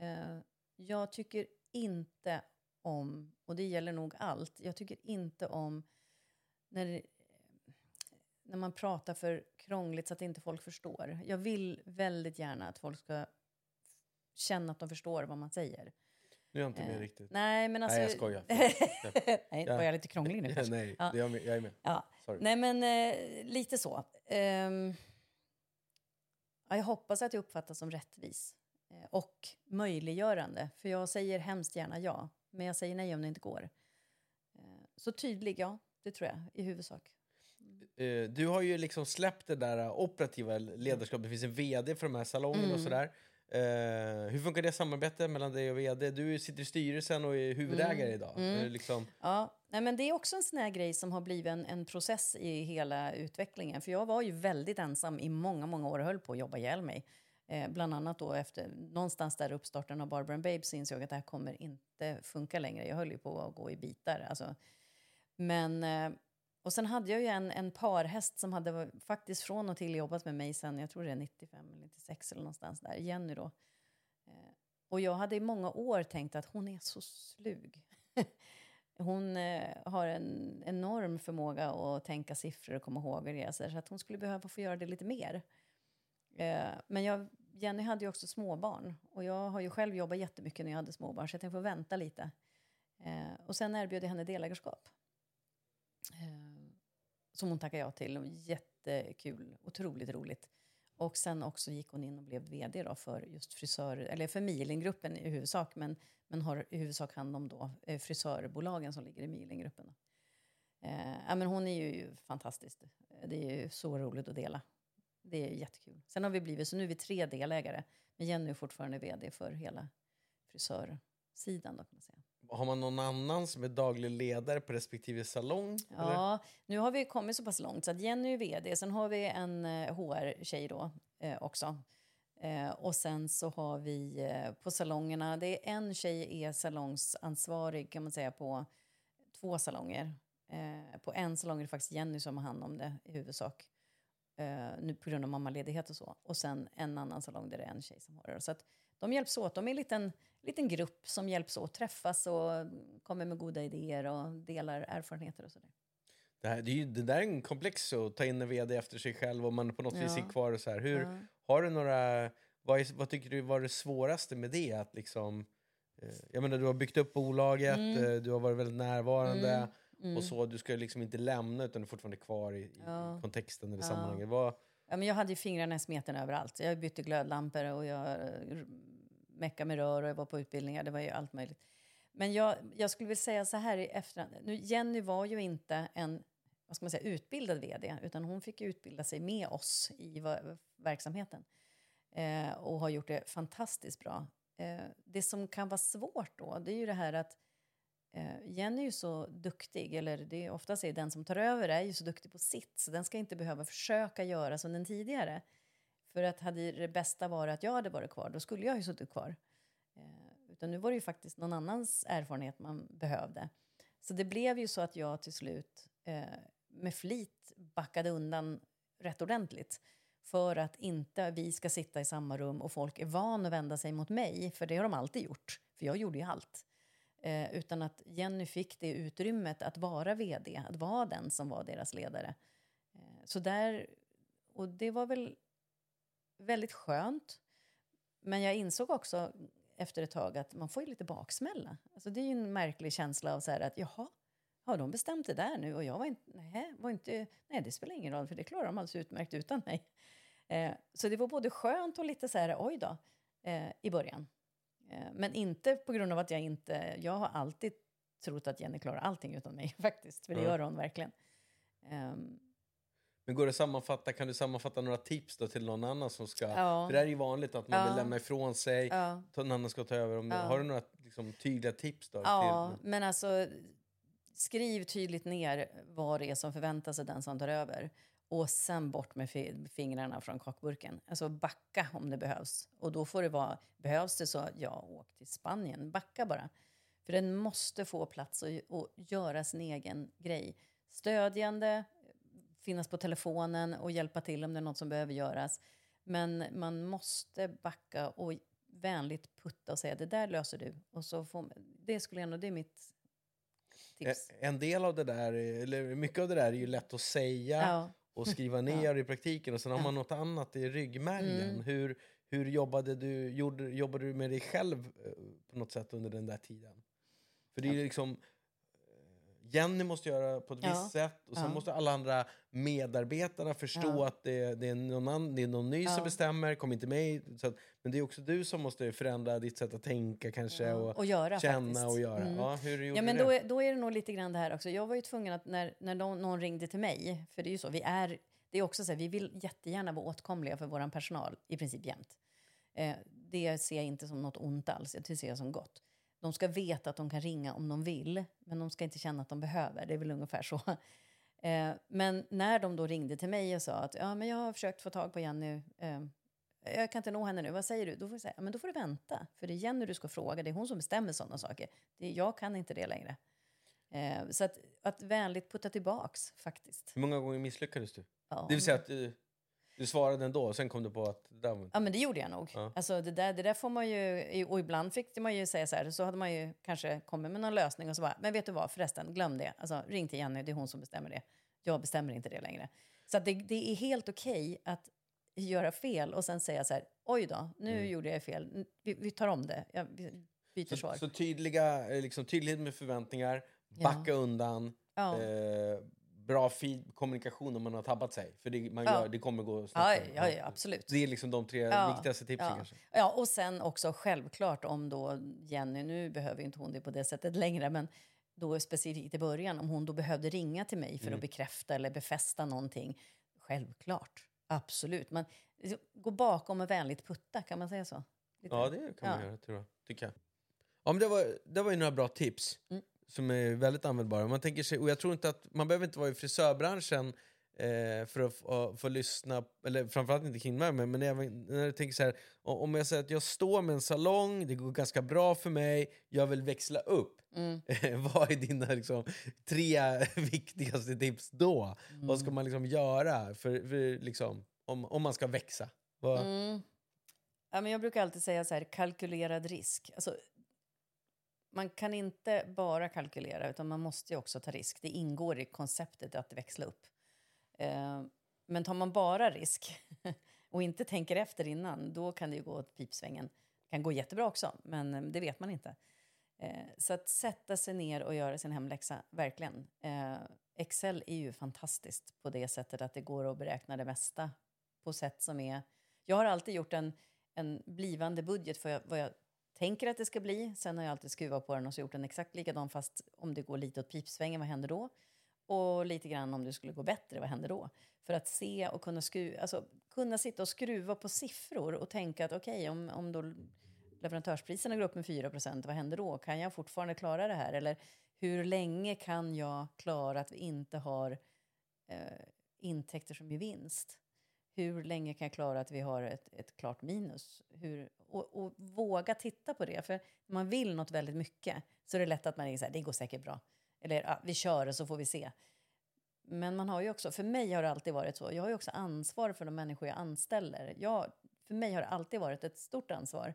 Eh, jag tycker inte om, och det gäller nog allt, jag tycker inte om när, när man pratar för krångligt så att inte folk förstår. Jag vill väldigt gärna att folk ska känna att de förstår vad man säger. Nu är jag inte med Eh, riktigt. Nej, men alltså... Nej, jag skojar. Nej, Ja. var jag lite krånglig nu? Nej, Ja. jag, med, jag är med. Ja. Sorry. Nej, men eh, lite så. Ja, jag hoppas att jag uppfattas som rättvis eh, och möjliggörande. För jag säger hemskt gärna ja, men jag säger nej om det inte går. Eh, så tydlig, ja, det tror jag i huvudsak. Eh, Du har ju liksom släppt det där operativa ledarskapet. Det finns en vd för de här salongerna och Mm. sådär. Eh, hur funkar det samarbetet mellan dig och vd? Du sitter i styrelsen och är huvudägare Mm. idag. Mm. Liksom, Ja, nej, men det är också en sån här grej som har blivit en, en process i hela utvecklingen. För jag var ju väldigt ensam i många, många år och höll på att jobba ihjäl mig. Eh, bland annat då efter någonstans där uppstarten av Barbara and Babes insåg jag att det här kommer inte funka längre. Jag höll ju på att gå i bitar. Alltså. Men, eh, och sen hade jag ju en, en parhäst som hade faktiskt från och till jobbat med mig sen, jag tror det är 95 eller 96 eller någonstans där, Jenny då. Eh, och jag hade i många år tänkt att hon är så slug. Hon eh, har en enorm förmåga att tänka siffror och komma ihåg grejer. Så att hon skulle behöva få göra det lite mer. Eh, men jag, Jenny hade ju också småbarn. Och jag har ju själv jobbat jättemycket när jag hade småbarn. Så jag tänkte få vänta lite. Och sen erbjöd jag henne delägarskap. Som hon tackade ja till. Jättekul. Otroligt roligt. Och sen också gick hon in och blev vd då för just frisör, eller för Milingruppen i huvudsak, men, men har i huvudsak hand om då eh, frisörbolagen som ligger i Milingruppen. Eh, ja, men hon är ju fantastisk. Det är ju så roligt att dela. Det är jättekul. Sen har vi blivit, så nu är vi tre delägare. Men Jenny är fortfarande vd för hela frisörsidan. Då, kan man säga har man någon annan som är daglig ledare på respektive salong? eller? Ja, nu har vi kommit så pass långt så att Jenny är vd. Sen har vi en eh, HR-tjej då eh, också. Eh, och sen så har vi eh, på salongerna, det är en tjej är salongsansvarig kan man säga på två salonger. Eh, på en salong är det faktiskt Jenny som har hand om det i huvudsak. Eh, nu på grund av mammaledighet och så. Och sen en annan salong där det är en tjej som har det. Så att de hjälps åt. De är en liten, liten grupp som hjälps åt, träffas och kommer med goda idéer och delar erfarenheter och sådär. Det, här, det, är ju, det där är en komplex att ta in en vd efter sig själv om man på något vis Ja. är kvar. Och så här. Hur, Ja. Har du några, vad, är, vad tycker du var det svåraste med det? Att liksom, eh, jag menar, du har byggt upp bolaget, eh, du har varit väldigt närvarande Mm. och så. Du ska liksom inte lämna utan du är fortfarande kvar i, i Ja. kontexten eller sammanhanget. Vad, Ja, men jag hade ju fingrarna i smeten överallt. Jag bytte glödlampor och jag mecka med rör och jag var på utbildningar. Det var ju allt möjligt. Men jag, jag skulle vilja säga så här i efterhand. Nu, Jenny var ju inte en vad ska man säga, utbildad vd utan hon fick utbilda sig med oss i verksamheten eh, och har gjort det fantastiskt bra. Eh, det som kan vara svårt då, det är ju det här att eh, Jenny är ju så duktig, eller det är oftast är den som tar över är ju så duktig på sitt, så den ska inte behöva försöka göra som den tidigare. För att hade det bästa varit att jag hade varit kvar, då skulle jag ju suttit kvar. Eh, utan nu var det ju faktiskt någon annans erfarenhet man behövde. Så det blev ju så att jag till slut eh, med flit backade undan rätt ordentligt. För att inte vi ska sitta i samma rum och folk är van att vända sig mot mig, för det har de alltid gjort. För jag gjorde ju allt. Eh, utan att Jenny fick det utrymmet att vara vd, att vara den som var deras ledare. Eh, så där, och det var väl väldigt skönt. Men jag insåg också efter ett tag att man får ju lite baksmälla. Alltså det är ju en märklig känsla av så här att jaha, har de bestämt det där nu? Och jag var inte, nej, var inte, nej det spelar ingen roll för det klarar de alldeles utmärkt utan mig. Eh, så det var både skönt och lite så här, oj då, eh, i början. Eh, men inte på grund av att jag inte, jag har alltid trott att Jenny klarar allting utan mig faktiskt, för det Ja. gör hon verkligen. Ehm, men går det att sammanfatta, kan du sammanfatta några tips då till någon annan som ska... Ja. För det här är ju vanligt att man Ja. vill lämna ifrån sig, ja. någon annan ska ta över. Om, Ja. Har du några liksom, tydliga tips då? Ja, Till, men alltså skriv tydligt ner vad det är som förväntas av den som tar över. Och sen bort med fi- fingrarna från kakburken. Alltså backa om det behövs. Och då får det vara, behövs det så, ja, åk till Spanien. Backa bara. För den måste få plats och, och göra sin egen grej. Stödjande, finnas på telefonen och hjälpa till om det är något som behöver göras. Men man måste backa och vänligt putta och säga det där löser du. Och så får, det skulle jag det är mitt tips. Eh, En del av det där, eller mycket av det där är ju lätt att säga Ja. och skriva ner i praktiken och sen har man något annat i ryggmärgen. Mm. Hur, hur jobbade du, gjorde, jobbade du med dig själv eh, på något sätt under den där tiden? För det är liksom Jenny måste göra på ett Ja. visst sätt och sen Ja. måste alla andra medarbetarna förstå Ja. att det, det, är någon annan, det är någon ny som bestämmer, kom inte Så att, men det är också du som måste förändra ditt sätt att tänka kanske och, och göra känna faktiskt. och göra. Mm. Ja, hur Ja, men då är, då är det nog lite grann det här också. Jag var ju tvungen att när, när någon, någon ringde till mig, för det är ju så, vi är, det är också så här, vi vill jättegärna vara åtkomliga för vår personal i princip jämt. Eh, det ser jag inte som något ont alls, det ser jag som gott. De ska veta att de kan ringa om de vill, men de ska inte känna att de behöver. Det är väl ungefär så. Eh, men när de då ringde till mig och sa att ja, men jag har försökt få tag på Jenny, eh, jag kan inte nå henne nu, vad säger du? Då får jag säga, men då får du vänta, för det är Jenny du ska fråga, det är hon som bestämmer sådana saker. Det, jag kan inte det längre. Eh, så att, att vänligt putta tillbaks faktiskt. Hur många gånger misslyckades du? Ja. Det vill säga att du, svarade ändå och sen kom du på att det där. Ja, men det gjorde jag nog. Ja. Alltså, det, där, det där får man ju... Och ibland fick man ju säga så här, så hade man ju kanske kommit med någon lösning och så bara, men vet du vad, förresten, glöm det. Alltså, ring till Jenny, det är hon som bestämmer det. Jag bestämmer inte det längre. Så det, det är helt okej att göra fel och sen säga så här, oj då, nu gjorde jag fel, vi, vi tar om det, jag, vi byter svar. Så, så tydliga, eh, liksom, tydlighet med förväntningar, Ja. backa undan, ja. eh, bra feed, kommunikation om man har tabbat sig. För det, man Ja. gör, det kommer gå Ja, snabbare. ja, ja, absolut. Det är liksom de tre Ja, viktigaste tipsen ja. kanske. Ja, och sen också självklart om då Jenny, nu behöver inte hon det på det sättet längre, men då specifikt i början, om hon då behövde ringa till mig för Mm. att bekräfta eller befästa någonting. Självklart, absolut. Men liksom, gå bakom och vänligt putta, kan man säga så? Lite. Ja, det kan man Ja. göra, tror jag. Tycker jag. Ja, men det, var, det var ju några bra tips Mm. Som är väldigt användbara. Man, tänker sig, och jag tror inte att, man behöver inte vara i frisörbranschen eh, för att få, lyssna, eller framförallt inte kring mig, men, men även när du tänker så här, om jag säger att jag står med en salong, det går ganska bra för mig, jag vill växla upp. Mm. Vad är dina liksom, tre viktigaste tips då? Vad ska man liksom göra för, för liksom, om, om man ska växa? Vad, Mm. Ja, men jag brukar alltid säga så här, kalkylerad risk. Alltså, man kan inte bara kalkylera, utan man måste ju också ta risk. Det ingår i konceptet att växla upp. Eh, men tar man bara risk och inte tänker efter innan, då kan det ju gå åt pipsvängen. Det kan gå jättebra också, men eh, det vet man inte. Eh, så att sätta sig ner och göra sin hemläxa, verkligen. Eh, Excel är ju fantastiskt på det sättet att det går att beräkna det mesta på sätt som är... Jag har alltid gjort en, en blivande budget för vad jag tänker att det ska bli. Sen har jag alltid skruvat på den och så gjort den exakt likadan fast om det går lite åt pipsvängen, vad händer då? Och lite grann om det skulle gå bättre, vad händer då? För att se och kunna, skruva, alltså, kunna sitta och skruva på siffror och tänka att okej, okay, om, om då leverantörspriserna går upp med 4% vad händer då? Kan jag fortfarande klara det här? Eller hur länge kan jag klara att vi inte har eh, intäkter som ger vinst? Hur länge kan jag klara att vi har ett, ett klart minus? Hur, och, och, våga titta på det. För när man vill något väldigt mycket så är det lätt att man är så här, det går säkert bra. Eller ja, vi kör och så får vi se. Men man har ju också, för mig har det alltid varit så, jag har ju också ansvar för de människor jag anställer. Jag, för mig har det alltid varit ett stort ansvar.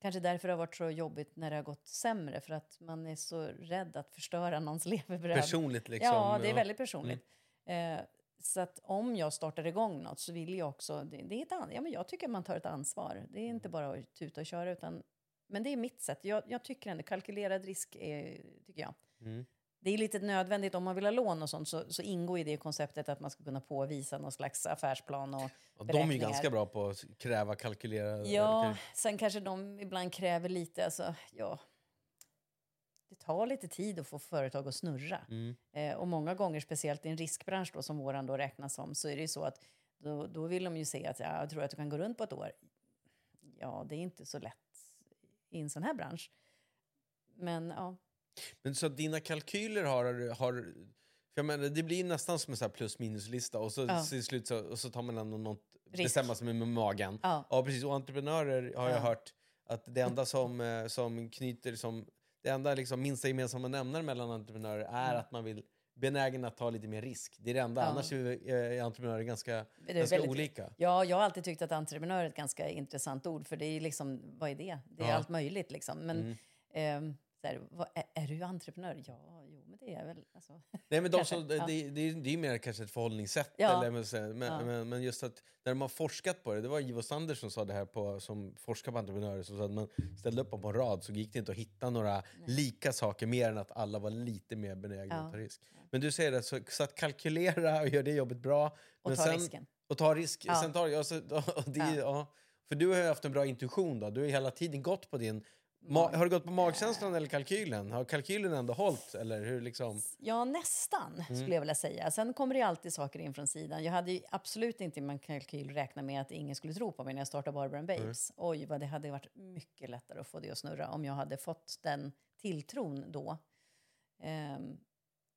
Kanske därför det har varit så jobbigt när det har gått sämre, för att man är så rädd att förstöra någons levebröd. Personligt liksom? Ja, det är väldigt personligt. Mm. Eh, så att om jag startar igång något så vill jag också, det, det är ett, ja, men jag tycker man tar ett ansvar. Det är inte bara att tuta och köra, utan, men det är mitt sätt. Jag, jag tycker ändå, kalkylerad risk är, tycker jag. Mm. Det är lite nödvändigt om man vill ha lån och sånt så, så ingår i det konceptet att man ska kunna påvisa någon slags affärsplan och och De är ju ganska bra på att kräva, kalkylera. Ja, sen kanske de ibland kräver lite, alltså, ja. Det tar lite tid att få företag att snurra. Mm. Eh, och många gånger, speciellt i en riskbransch då, som våran då räknas som, så är det ju så att då, då vill de ju se att ja, jag tror att du kan gå runt på ett år. Ja, det är inte så lätt i en sån här bransch. Men ja, men så dina kalkyler har... har för jag menar, det blir nästan som en så plus minus-lista och så ja. till slut så, och så tar man ändå något, bestämma sig med magen. Ja. ja, precis. Och entreprenörer har jag hört att det enda som, eh, som knyter... Som, det enda liksom minsta gemensamma nämnare mellan entreprenörer är mm. att man vill benägen att ta lite mer risk. Det är det enda. Ja. Annars är, är entreprenörer ganska, ganska väldigt, olika. Ja, jag har alltid tyckt att entreprenör är ett ganska intressant ord. För det är liksom, vad är det? Det är ja. allt möjligt liksom. Men mm. eh, så här, vad, är, är, du entreprenör? Ja, det är väl... Alltså, Nej, men de som, ja. det, det, det är mer kanske ett förhållningssätt. Ja. Eller, men, ja. men, men, just att när de har forskat på det, det var Ivo Sander som sa det här på, som forskar på entreprenörer, som sa att man ställde upp dem på en rad så gick det inte att hitta några Nej. lika saker mer än att alla var lite mer benägna att ta risk. Men du säger det, så, så, att kalkylera och göra det jobbet bra. Och ta sen, risken. Och ta risk. Sen tar, alltså, det, ja. För du har ju haft en bra intuition då. Du har hela tiden gått på din Ma har du gått på magkänslan eller kalkylen? Har kalkylen ändå hållit? Eller hur liksom? Ja, nästan mm. skulle jag vilja säga. Sen kommer det alltid saker in från sidan. Jag hade absolut inte i min kalkyl räknat med att ingen skulle tro på mig när jag startade Barbara and Babes. Mm. Oj, vad det hade varit mycket lättare att få det att snurra om jag hade fått den tilltron då. Um,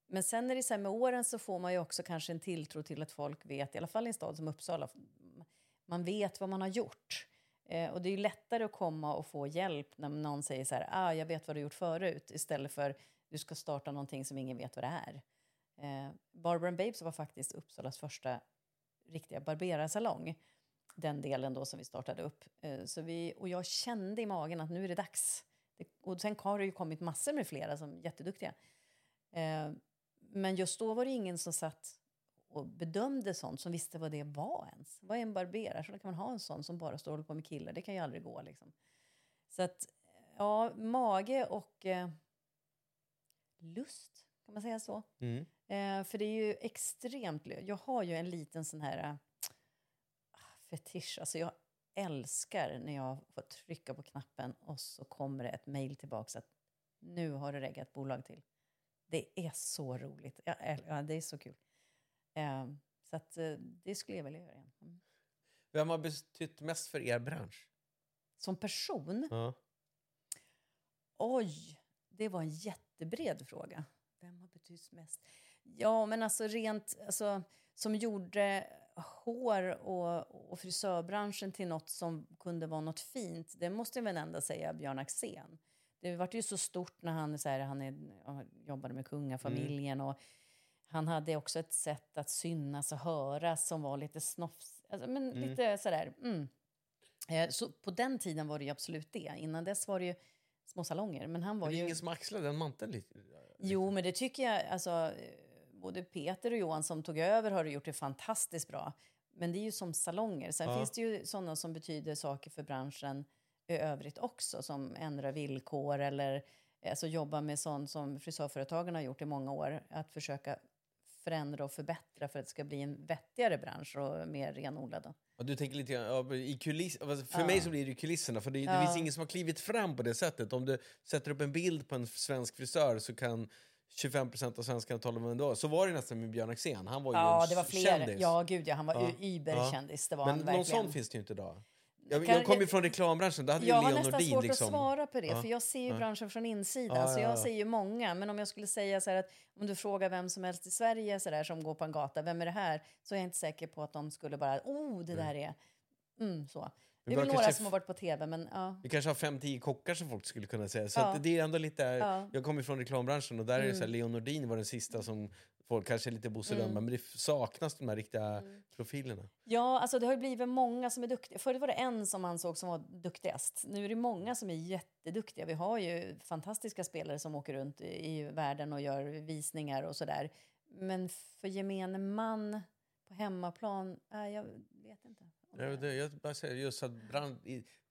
men sen är det så här, med åren så får man ju också kanske en tilltro till att folk vet, i alla fall i en stad som Uppsala, man vet vad man har gjort. Eh, och det är lättare att komma och få hjälp när någon säger så här, ah, jag vet vad du gjort förut, istället för du ska starta någonting som ingen vet vad det är. Eh, Barbara and Babes var faktiskt Uppsalas första riktiga barberarsalong. Den delen då som vi startade upp. Eh, så vi, och jag kände i magen att nu är det dags. Det, och sen har det ju kommit massor med flera som är jätteduktiga. Eh, men just då var det ingen som satt och bedömde sånt, som visste vad det var ens. Vad är en barberare? Så kan man ha en sån som bara står och håller på med killar? Det kan ju aldrig gå. Liksom. Så att, ja, mage och eh, lust, kan man säga så? Mm. Eh, för det är ju extremt... Jag har ju en liten sån här äh, fetisch. Alltså jag älskar när jag får trycka på knappen och så kommer det ett mejl tillbaka att nu har du reggat bolag till. Det är så roligt. Ja, det är så kul. Eh, så att, eh, det skulle jag vilja göra igen. Mm. Vem har betytt mest för er bransch? Som person? Ja. Oj, det var en jättebred fråga. Vem har betytt mest? Ja, men alltså rent... Alltså, som gjorde hår och, och frisörbranschen till något som kunde vara något fint, det måste jag väl ändå säga Björn Axén. Det var ju så stort när han, så här, han är, jobbade med kungafamiljen mm. och han hade också ett sätt att synas och höras som var lite snofs... Alltså, men mm. lite sådär... Mm. Eh, så på den tiden var det absolut det. Innan dess var det ju små salonger. Men han var det är ju... ingen som axlade den manteln lite? Jo, men det tycker jag... Alltså, både Peter och Johan som tog över har gjort det fantastiskt bra. Men det är ju som salonger. Sen ja. finns det ju sådana som betyder saker för branschen i övrigt också som ändrar villkor eller alltså jobba med sånt som frisörföretagen har gjort i många år. Att försöka förändra och förbättra för att det ska bli en vettigare bransch och mer renodlad. Du tänker lite grann, ja, i kuliss, för ja. mig så blir det kulisserna, för det, ja. det finns ingen som har klivit fram på det sättet. Om du sätter upp en bild på en svensk frisör så kan 25% av svenskarna tala om ändå. Så var det nästan med Björn Axén. Han var ju ja, en det var fler. kändis. Ja, gud ja. Han var ja. überkändis. Det var Men någon sån finns det ju inte idag. Jag, jag kommer ju från reklambranschen. hade jag har nästan Nordin, svårt liksom. att svara på det, ja. för jag ser ju branschen från insidan. Ja, så jag ser ju många. Men om jag skulle säga så att om du frågar vem som helst i Sverige så där, som går på en gata, vem är det här? Så är jag inte säker på att de skulle bara, oh, det där är... Mm, så. Det är väl några som har varit på tv, men ja. Vi kanske har fem, tio kockar som folk skulle kunna säga. Så ja. det är ändå lite, ja. jag kommer från reklambranschen och där mm. är det så här, mm. Leon Nordin var den sista som folk kanske är lite Bosse mm. men det saknas de här riktiga mm. profilerna. Ja, alltså det har blivit många som är duktiga. Förut var det en som ansåg som var duktigast. Nu är det många som är jätteduktiga. Vi har ju fantastiska spelare som åker runt i världen och gör visningar och sådär. Men för gemene man på hemmaplan, äh, jag vet inte. Jag, bara säger just att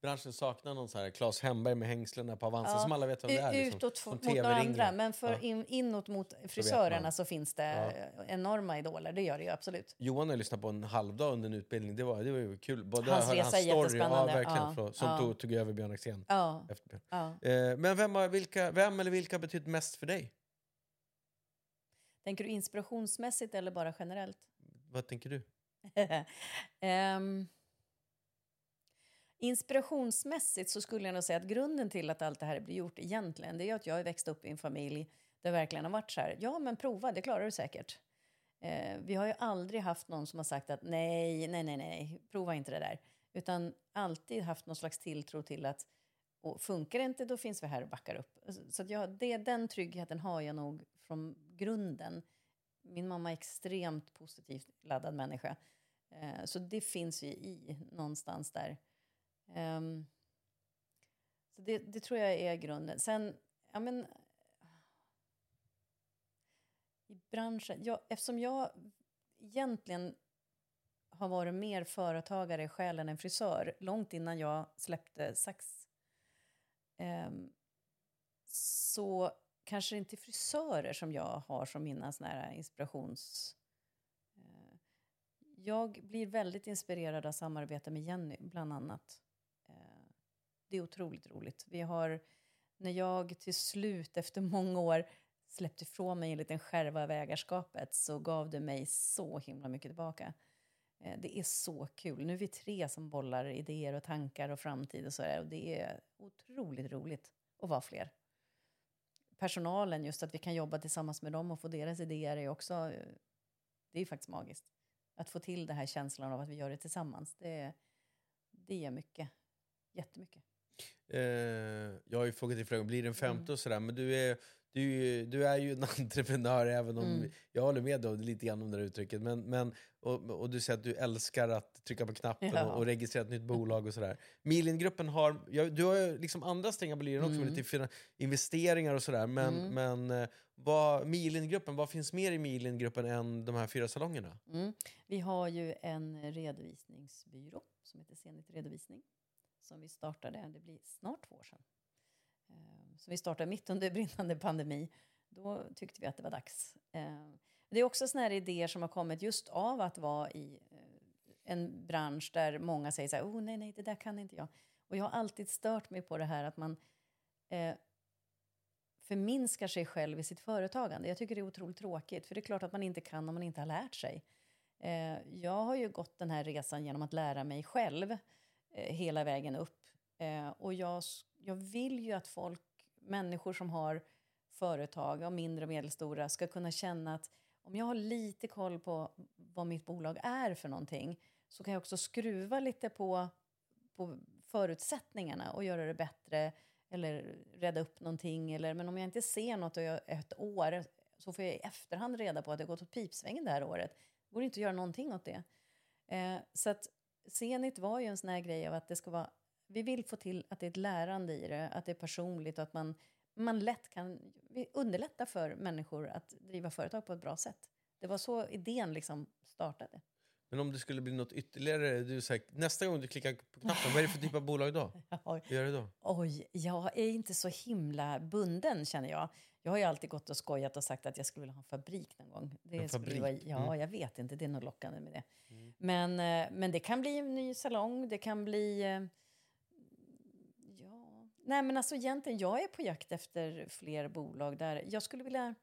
branschen saknar någon så här Claes Hemberg med hängslena på Avanza ja, som alla vet vem det är. Liksom, utåt mot några andra, men för ja. in, inåt mot frisörerna så, så finns det ja. enorma idoler. Det gör det ju absolut. Johan har lyssnat på en halvdag under en utbildning. Det var, det var ju kul. Både hans resa hans är jättespännande. Ja, verkligen. För, som tog, tog över Björn Axén. Efter. Eh, men vem, vilka, vem eller vilka har betytt mest för dig? Tänker du inspirationsmässigt eller bara generellt? Vad tänker du? Um, Inspirationsmässigt så skulle jag nog säga att grunden till att allt det här blir gjort egentligen, det är att jag har växt upp i en familj där det verkligen har varit så här, ja men prova, det klarar du säkert. Eh, vi har ju aldrig haft någon som har sagt att nej, nej, nej, nej, prova inte det där. Utan alltid haft någon slags tilltro till att och funkar det inte, då finns vi här och backar upp. Så att jag, det, den tryggheten har jag nog från grunden. Min mamma är extremt positivt laddad människa. Eh, så det finns ju i någonstans där. Um, så det, det, tror jag är grunden. Sen, ja men... I branschen, Jag, eftersom jag egentligen har varit mer företagare i själen än frisör långt innan jag släppte sax. Um, så kanske det inte är frisörer som jag har som mina såna här inspirations... Jag blir väldigt inspirerad av samarbete med Jenny, bland annat. Eh, det är otroligt roligt. Vi har, när jag till slut efter många år släppte ifrån mig en liten skärva av ägarskapet så gav det mig så himla mycket tillbaka. Eh, det är så kul. Nu är vi tre som bollar idéer och tankar och framtid och så där. Och det är otroligt roligt att vara fler. Personalen, just att vi kan jobba tillsammans med dem och få deras idéer är också, eh, det är faktiskt magiskt. Att få till den här känslan av att vi gör det tillsammans, det, det ger mycket. Jättemycket. Eh, jag har ju frågat dig flera gånger, blir det en femte mm. och sådär, men du är, du, du är ju en entreprenör även om mm. jag håller med dig lite grann om det uttrycket. Men, men, och, och du säger att du älskar att trycka på knappen ja. och, och, registrera ett nytt bolag och sådär. Milingruppen har, ja, du har ju liksom andra strängar på lyran också, mm. lite investeringar och sådär. Men, mm. men eh, vad, Milingruppen, vad finns mer i Milingruppen än de här fyra salongerna? Mm. Vi har ju en redovisningsbyrå som heter Zenit Redovisning som vi startade, det blir snart två år sedan. Ehm, som vi startade mitt under brinnande pandemi. Då tyckte vi att det var dags. Ehm, det är också såna här idéer som har kommit just av att vara i eh, en bransch där många säger så här, oh nej, nej, det där kan inte jag. Och jag har alltid stört mig på det här att man eh, förminskar sig själv i sitt företagande. Jag tycker det är otroligt tråkigt, för det är klart att man inte kan om man inte har lärt sig. Eh, jag har ju gått den här resan genom att lära mig själv eh, hela vägen upp. Eh, och jag, jag vill ju att folk, människor som har företag, och mindre och medelstora, ska kunna känna att om jag har lite koll på vad mitt bolag är för någonting så kan jag också skruva lite på, på förutsättningarna och göra det bättre eller rädda upp någonting. Eller, men om jag inte ser något ett år så får jag i efterhand reda på att det gått åt pipsvängen det här året. Det går inte att göra någonting åt det. Eh, så att Zenit var ju en sån här grej av att det ska vara... Vi vill få till att det är ett lärande i det, att det är personligt och att man, man lätt kan underlätta för människor att driva företag på ett bra sätt. Det var så idén liksom startade. Men om det skulle bli något ytterligare, du säger, nästa gång du klickar på knappen, vad är det för typ av bolag då? Vad gör du då? Oj, jag är inte så himla bunden känner jag. Jag har ju alltid gått och skojat och sagt att jag skulle vilja ha en fabrik någon gång. Det En fabrik? Vara, ja, Mm. jag vet inte, det är något lockande med det. Men, eh, men det kan bli en ny salong, det kan bli nej men alltså egentligen, jag är på jakt efter fler bolag där jag skulle vilja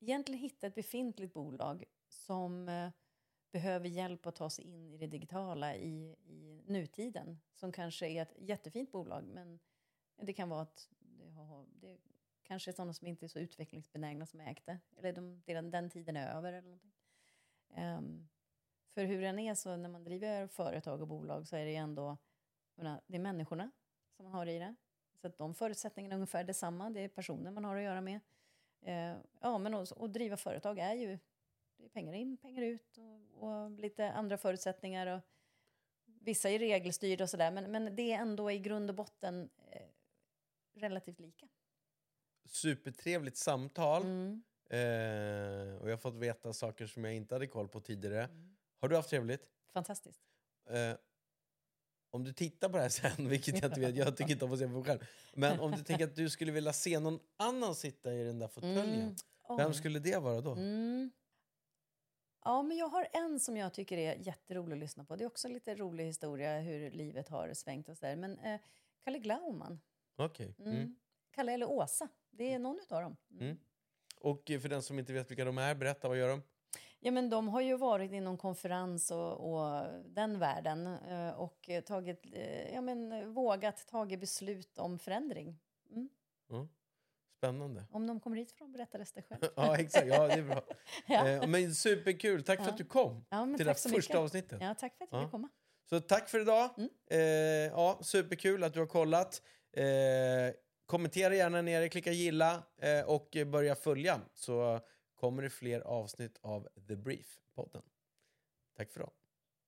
egentligen hitta ett befintligt bolag som eh, behöver hjälp att ta sig in i det digitala i, i nutiden. Som kanske är ett jättefint bolag, men det kan vara att det, har, det kanske är sådana som inte är så utvecklingsbenägna som ägt det. Eller de, den, den tiden är över eller någonting. Um, för hur den är så när man driver företag och bolag så är det ju ändå, menar, det är människorna som man har i det. Så att de förutsättningarna är ungefär detsamma, det är personer man har att göra med. Eh, ja, men och driva företag är ju det är pengar in, pengar ut och, och lite andra förutsättningar. Och vissa är regelstyrda och sådär, men, men det är ändå i grund och botten eh, relativt lika. Supertrevligt samtal. Mm. Eh, och jag har fått veta saker som jag inte hade koll på tidigare. Mm. Har du haft trevligt? Fantastiskt. Om du tittar på det här sen, vilket jag inte vet, jag tycker inte om att se på mig själv. Men om du tänker att du skulle vilja se någon annan sitta i den där fåtöljen. Mm. Vem skulle det vara då? Mm. Ja, men jag har en som jag tycker är jätterolig att lyssna på. Det är också en lite rolig historia hur livet har svängt och sådär. Men eh, Kalle Glauman, Okej. mm. Mm. Kalle eller Åsa, det är någon av dem. Mm. Mm. Och för den som inte vet vilka de är, berätta, vad gör de? Ja, men de har ju varit inom konferens och, och den världen eh, och tagit, eh, ja, men, vågat tagit beslut om förändring. Mm. Ja. Spännande. Om de kommer hit får de berätta resten själv. Ja, exakt. Ja, det är bra. ja. Eh, men superkul. Tack för Ja. att du kom ja, till det första mycket. avsnittet. Ja, tack för att jag Ja. fick komma. Så tack för idag. Mm. Eh, ja, superkul att du har kollat. Eh, kommentera gärna nere, klicka gilla eh, och börja följa så kommer det fler avsnitt av The Brief-podden. Tack för idag.